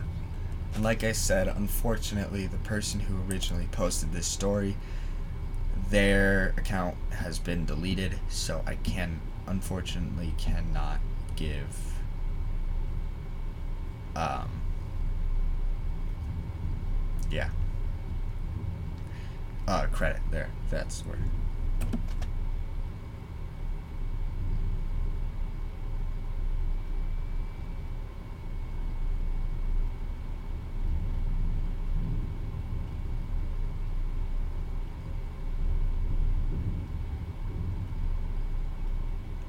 And like I said, unfortunately, the person who originally posted this story, their account has been deleted, so I can unfortunately cannot give um yeah. Uh credit there. That's where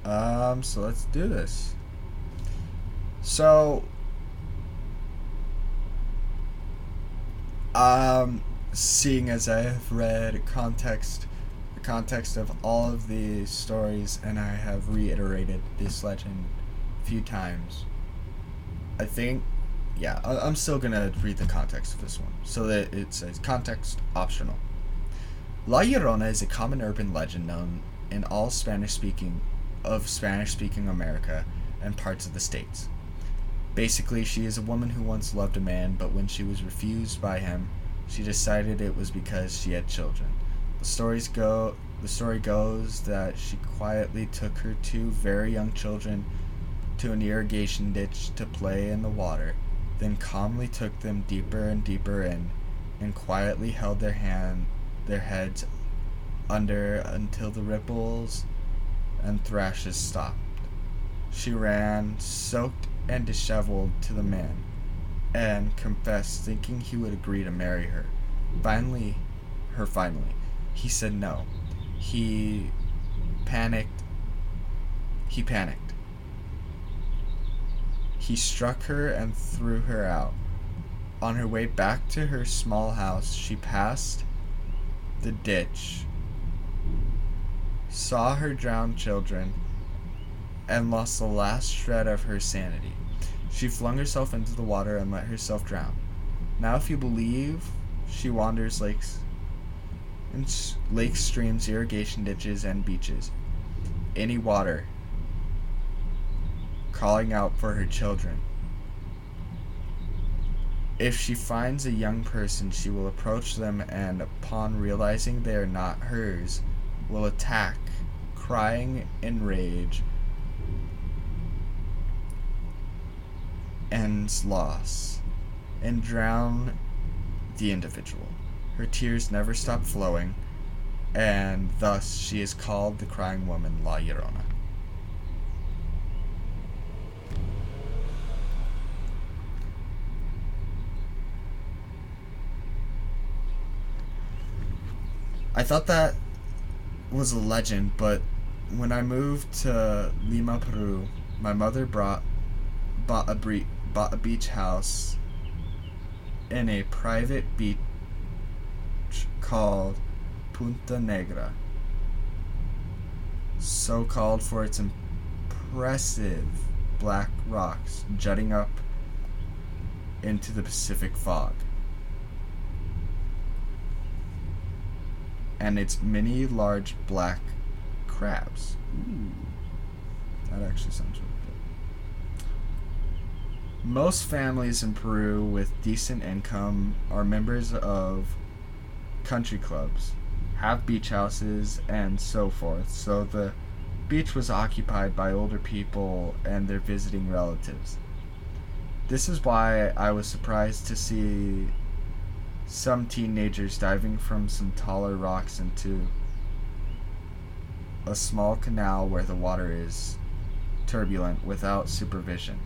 Um, so let's do this. So, um, seeing as I have read context, the context of all of these stories, and I have reiterated this legend a few times, I think, yeah, I- I'm still gonna read the context of this one. So that it says context optional. La Llorona is a common urban legend known in all Spanish speaking of Spanish speaking America and parts of the States. Basically, she is a woman who once loved a man, but when she was refused by him, she decided it was because she had children. The stories go the story goes that she quietly took her two very young children to an irrigation ditch to play in the water, then calmly took them deeper and deeper in and quietly held their hand their heads under until the ripples and thrashes stopped. She ran, soaked and disheveled, to the man, and confessed, thinking he would agree to marry her. Finally, her finally, he said no. He panicked. He panicked. He struck her and threw her out. On her way back to her small house, she passed the ditch saw her drowned children, and lost the last shred of her sanity. She flung herself into the water and let herself drown. Now, if you believe, she wanders lakes, and lakes, streams, irrigation ditches, and beaches. Any water, calling out for her children. If she finds a young person, she will approach them and, upon realizing they are not hers, will attack, crying in rage, ends loss, and drown the individual. Her tears never stop flowing, and thus she is called the crying woman La Llorona. I thought that was a legend, but when I moved to Lima, Peru, my mother brought bought a bre- bought a beach house in a private beach called Punta Negra. So called for its impressive black rocks jutting up into the Pacific fog. and its many large black crabs. Ooh. That actually sounds really. Most families in Peru with decent income are members of country clubs, have beach houses, and so forth, so the beach was occupied by older people and their visiting relatives. This is why I was surprised to see some teenagers diving from some taller rocks into a small canal where the water is turbulent without supervision.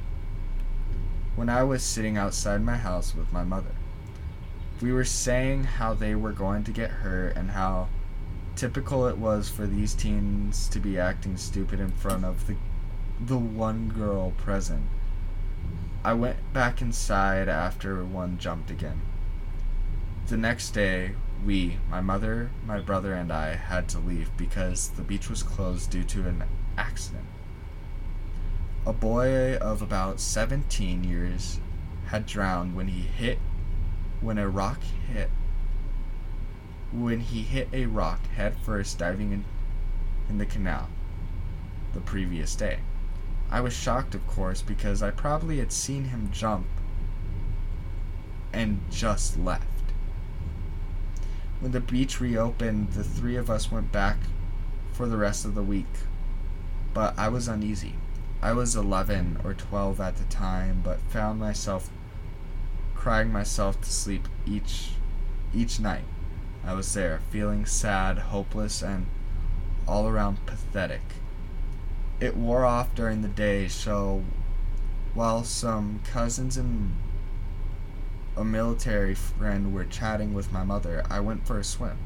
When I was sitting outside my house with my mother, we were saying how they were going to get hurt and how typical it was for these teens to be acting stupid in front of the the one girl present. I went back inside after one jumped again. The next day, we, my mother, my brother, and I, had to leave because the beach was closed due to an accident. A boy of about 17 years had drowned when he hit when a rock hit when he hit a rock head first diving in, in the canal the previous day. I was shocked, of course, because I probably had seen him jump and just left. When the beach reopened, the three of us went back for the rest of the week, but I was uneasy. I was 11 or 12 at the time, but found myself crying myself to sleep each each night. I was there, feeling sad, hopeless, and all around pathetic. It wore off during the day, so while some cousins and a military friend were chatting with my mother, I went for a swim.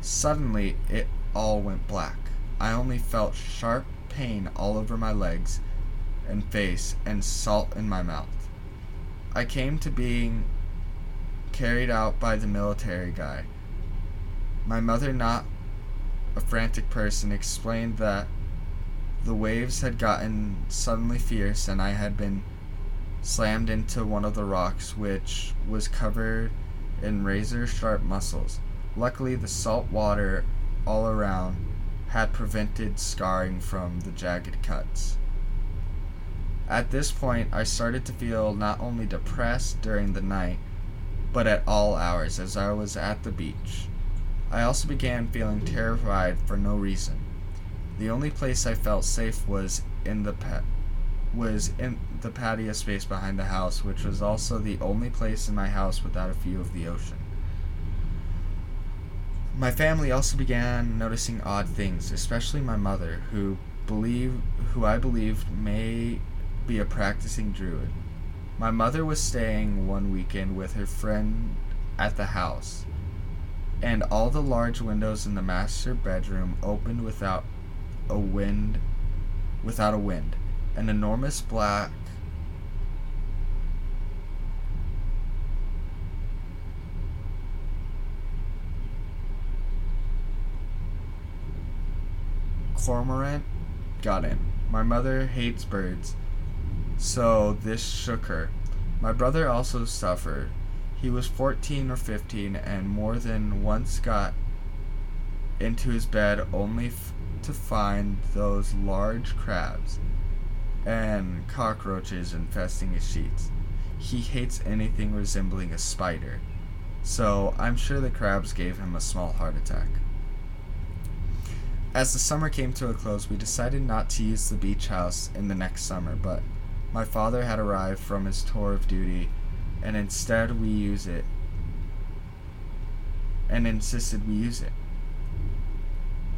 Suddenly, it all went black. I only felt sharp pain all over my legs and face and salt in my mouth. I came to being carried out by the military guy. My mother, not a frantic person, explained that the waves had gotten suddenly fierce and I had been slammed into one of the rocks, which was covered in razor sharp mussels. Luckily, the salt water all around had prevented scarring from the jagged cuts. At this point, I started to feel not only depressed during the night, but at all hours as I was at the beach. I also began feeling terrified for no reason. The only place I felt safe was in the was in the patio space behind the house, which was also the only place in my house without a view of the ocean. My family also began noticing odd things, especially my mother, who believe who I believed may be a practicing druid. My mother was staying one weekend with her friend at the house, and all the large windows in the master bedroom opened without a wind without a wind. An enormous black cormorant got in. My mother hates birds, so this shook her. My brother also suffered. He was 14 or 15 and more than once got into his bed only f- to find those large crabs and cockroaches infesting his sheets. He hates anything resembling a spider, so I'm sure the crabs gave him a small heart attack. As the summer came to a close, we decided not to use the beach house in the next summer, but my father had arrived from his tour of duty, and instead we use it, and insisted we use it,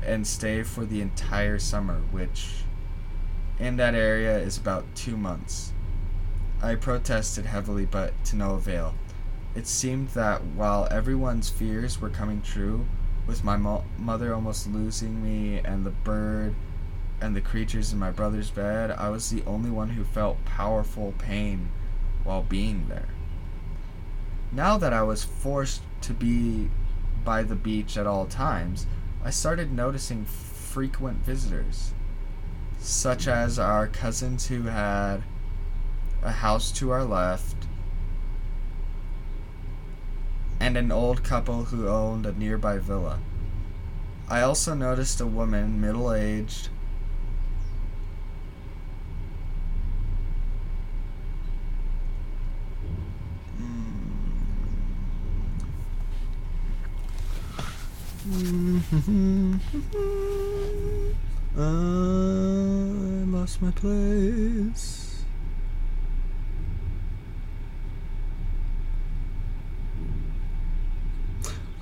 and stay for the entire summer, which in that area is about two months. I protested heavily, but to no avail. It seemed that while everyone's fears were coming true, with my mo- mother almost losing me and the bird and the creatures in my brother's bed, I was the only one who felt powerful pain while being there. Now that I was forced to be by the beach at all times, I started noticing frequent visitors, such as our cousins who had a house to our left and an old couple who owned a nearby villa. I also noticed a woman, middle aged, mm. I lost my place.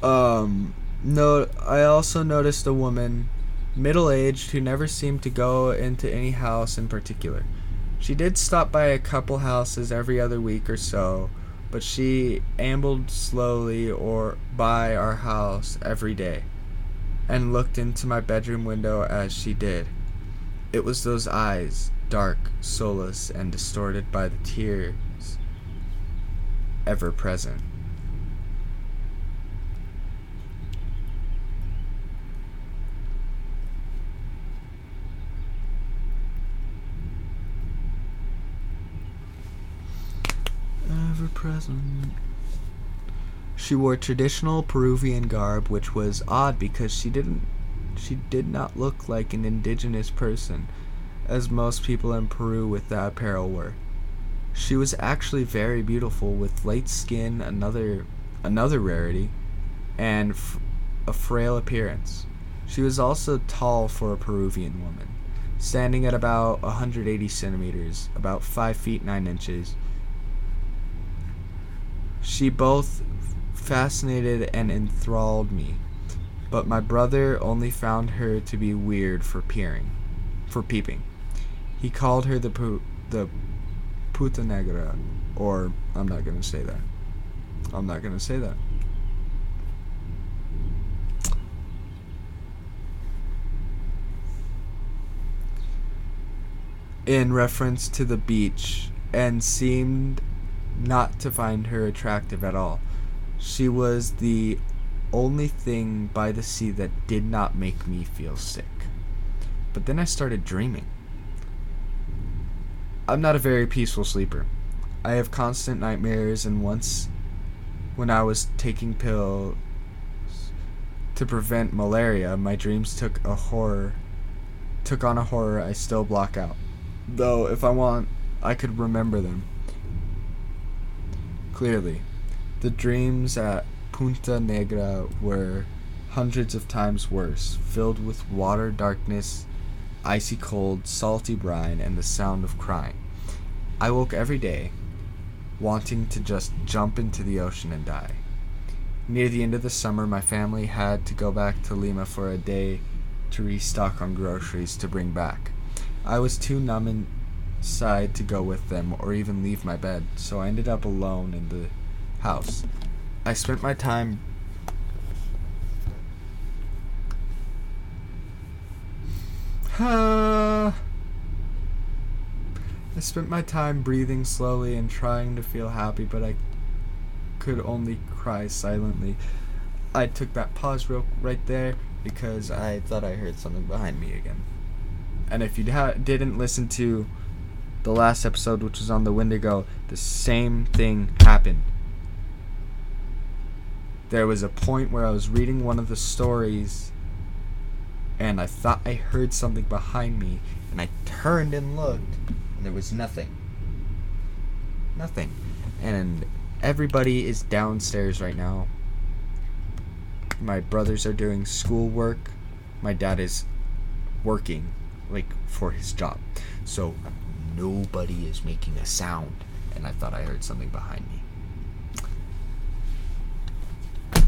Um, no, I also noticed a woman, middle aged, who never seemed to go into any house in particular. She did stop by a couple houses every other week or so, but she ambled slowly or by our house every day and looked into my bedroom window as she did. It was those eyes, dark, soulless, and distorted by the tears ever present. Ever present. She wore traditional Peruvian garb, which was odd because she didn't she did not look like an indigenous person, as most people in Peru with that apparel were. She was actually very beautiful, with light skin, another another rarity, and f- a frail appearance. She was also tall for a Peruvian woman, standing at about 180 centimeters, about 5 feet 9 inches. She both fascinated and enthralled me, but my brother only found her to be weird for peering, for peeping. He called her the pu- the puta negra, or I'm not gonna say that. I'm not gonna say that. In reference to the beach, and seemed not to find her attractive at all. She was the only thing by the sea that did not make me feel sick. But then I started dreaming. I'm not a very peaceful sleeper. I have constant nightmares, and once, when I was taking pills to prevent malaria, my dreams took a horror, took on a horror I still block out. Though, if I want, I could remember them. Clearly, the dreams at Punta Negra were hundreds of times worse, filled with water darkness, icy cold, salty brine, and the sound of crying. I woke every day wanting to just jump into the ocean and die. Near the end of the summer, my family had to go back to Lima for a day to restock on groceries to bring back. I was too numb inside to go with them or even leave my bed, so I ended up alone in the house. I spent my time I spent my time breathing slowly and trying to feel happy, but I could only cry silently. I took that pause real right there because I thought I heard something behind me again. And if you ha- didn't listen to the last episode, which was on the Wendigo, the same thing happened. There was a point where I was reading one of the stories and I thought I heard something behind me, and I turned and looked, and there was nothing. Nothing. And everybody is downstairs right now. My brothers are doing schoolwork. My dad is working, like, for his job. So nobody is making a sound, and I thought I heard something behind me.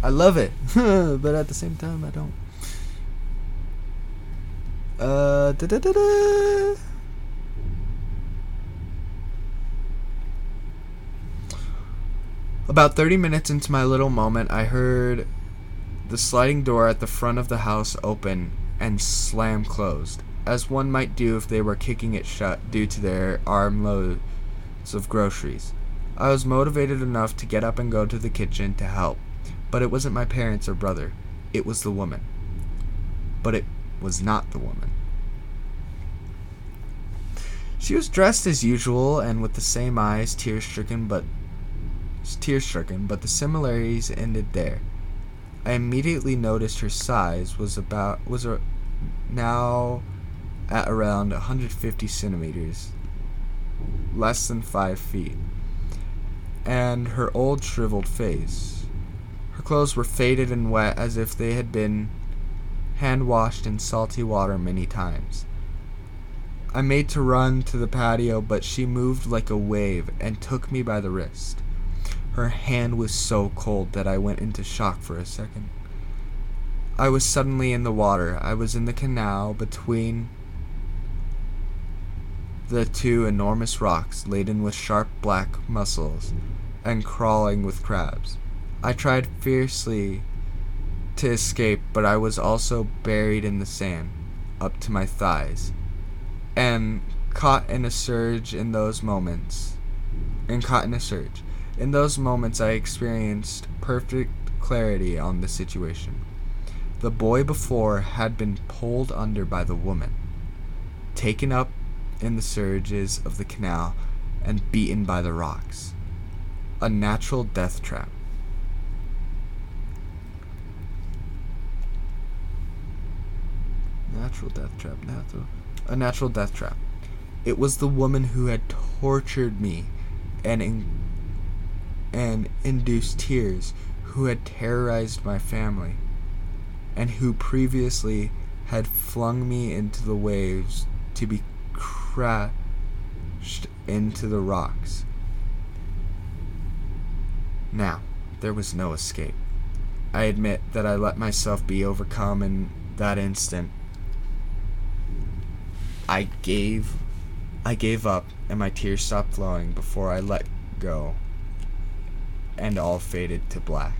I love it, but at the same time, I don't. Uh, da da da. About 30 minutes into my little moment, I heard the sliding door at the front of the house open and slam closed, as one might do if they were kicking it shut due to their armloads of groceries. I was motivated enough to get up and go to the kitchen to help, but it wasn't my parents or brother, it was the woman. But it was not the woman. She was dressed as usual and with the same eyes, tear stricken, but tear stricken, but the similarities ended there. I immediately noticed her size was about was a, now at around 150 centimeters, less than five feet, and her old shriveled face. Her clothes were faded and wet as if they had been hand washed in salty water many times. I made to run to the patio, but she moved like a wave and took me by the wrist. Her hand was so cold that I went into shock for a second. I was suddenly in the water. I was in the canal between the two enormous rocks laden with sharp black mussels and crawling with crabs. I tried fiercely to escape, but I was also buried in the sand up to my thighs and caught in a surge in those moments. And caught in a surge. In those moments, I experienced perfect clarity on the situation. The boy before had been pulled under by the woman, taken up in the surges of the canal, and beaten by the rocks. A natural death trap. Natural death trap. Natural. A natural death trap. It was the woman who had tortured me and in, and induced tears, who had terrorized my family, and who previously had flung me into the waves to be crashed into the rocks. Now, there was no escape. I admit that I let myself be overcome in that instant. I gave I gave up and my tears stopped flowing before I let go and all faded to black.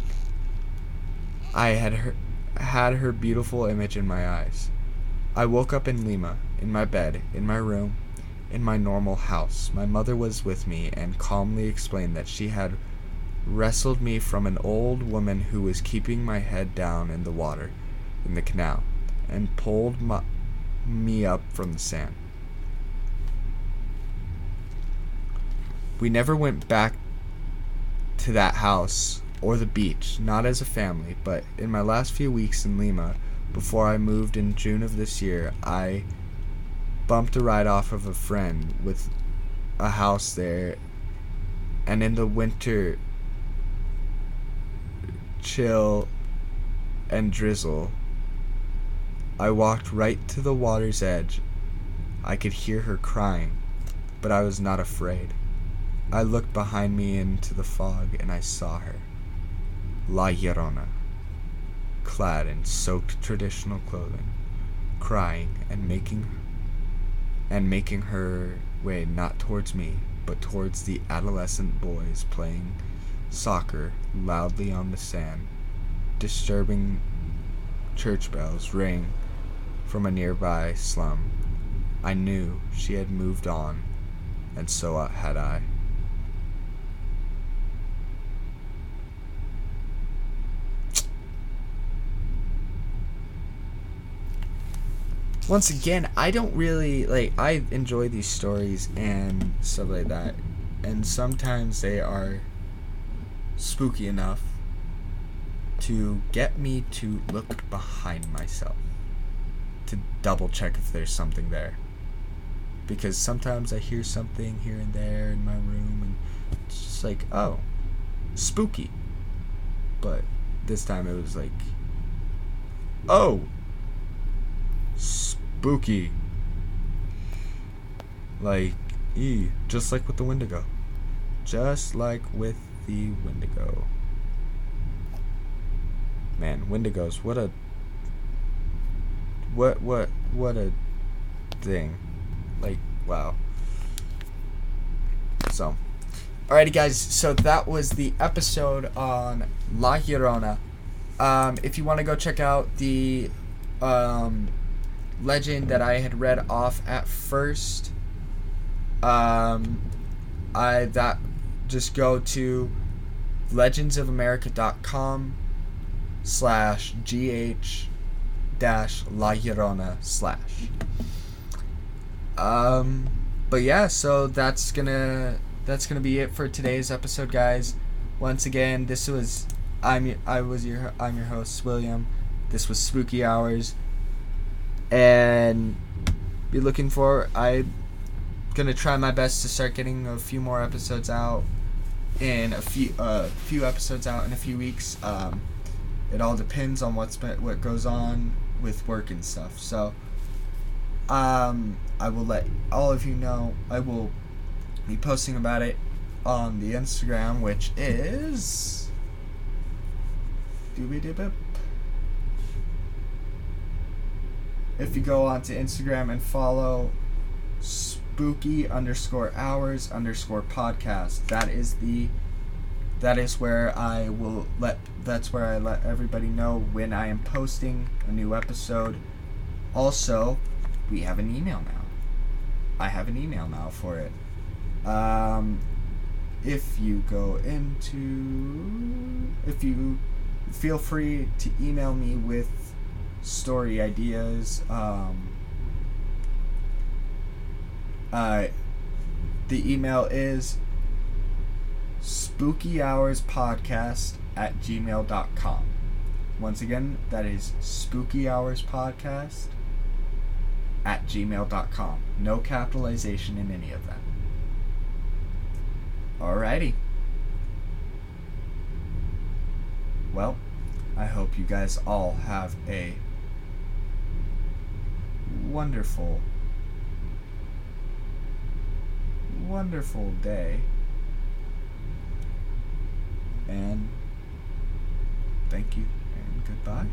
I had her had her beautiful image in my eyes. I woke up in Lima, in my bed, in my room, in my normal house. My mother was with me and calmly explained that she had wrestled me from an old woman who was keeping my head down in the water in the canal and pulled my, me up from the sand. We never went back to that house or the beach, not as a family, but in my last few weeks in Lima, before I moved in June of this year, I bumped a ride off of a friend with a house there, and in the winter chill and drizzle, I walked right to the water's edge. I could hear her crying, but I was not afraid. I looked behind me into the fog and I saw her. La Llorona, clad in soaked traditional clothing, crying and making and making her way not towards me, but towards the adolescent boys playing soccer loudly on the sand. Disturbing church bells rang from a nearby slum. I knew she had moved on, and so had I. Once again, I don't really like I enjoy these stories and stuff like that. And sometimes they are spooky enough to get me to look behind myself to double check if there's something there. Because sometimes I hear something here and there in my room and it's just like, oh, spooky. But this time it was like, oh, spooky. Like, e, just like with the Wendigo. Just like with the Wendigo. Man, Wendigos, what a what what what a thing. Like, wow. So, alrighty, guys. So that was the episode on La Llorona. Um, if you want to go check out the um, legend that I had read off at first, um, I that just go to legendsofamerica.com slash gh dash La Llorona slash. Um, but yeah, so that's gonna that's gonna be it for today's episode, guys. Once again, this was I'm I was your I'm your host William. This was Spooky Hours, and be looking for I'm gonna try my best to start getting a few more episodes out in a few uh, few episodes out in a few weeks. Um, it all depends on what's been, what goes on with work and stuff. So, um, I will let all of you know. I will be posting about it on the Instagram, which is. If you go onto Instagram and follow spooky underscore hours underscore podcast, that is the that is where I will let that's where I let everybody know when I am posting a new episode. Also, we have an email now. I have an email now for it. Um, if you go into, if you feel free to email me with story ideas. Um, uh, the email is spookyhourspodcast at gmail.com. Once again, that is spookyhourspodcast at gmail.com. No capitalization in any of that. Alrighty. Well, I hope you guys all have a wonderful, wonderful day. And thank you and goodbye.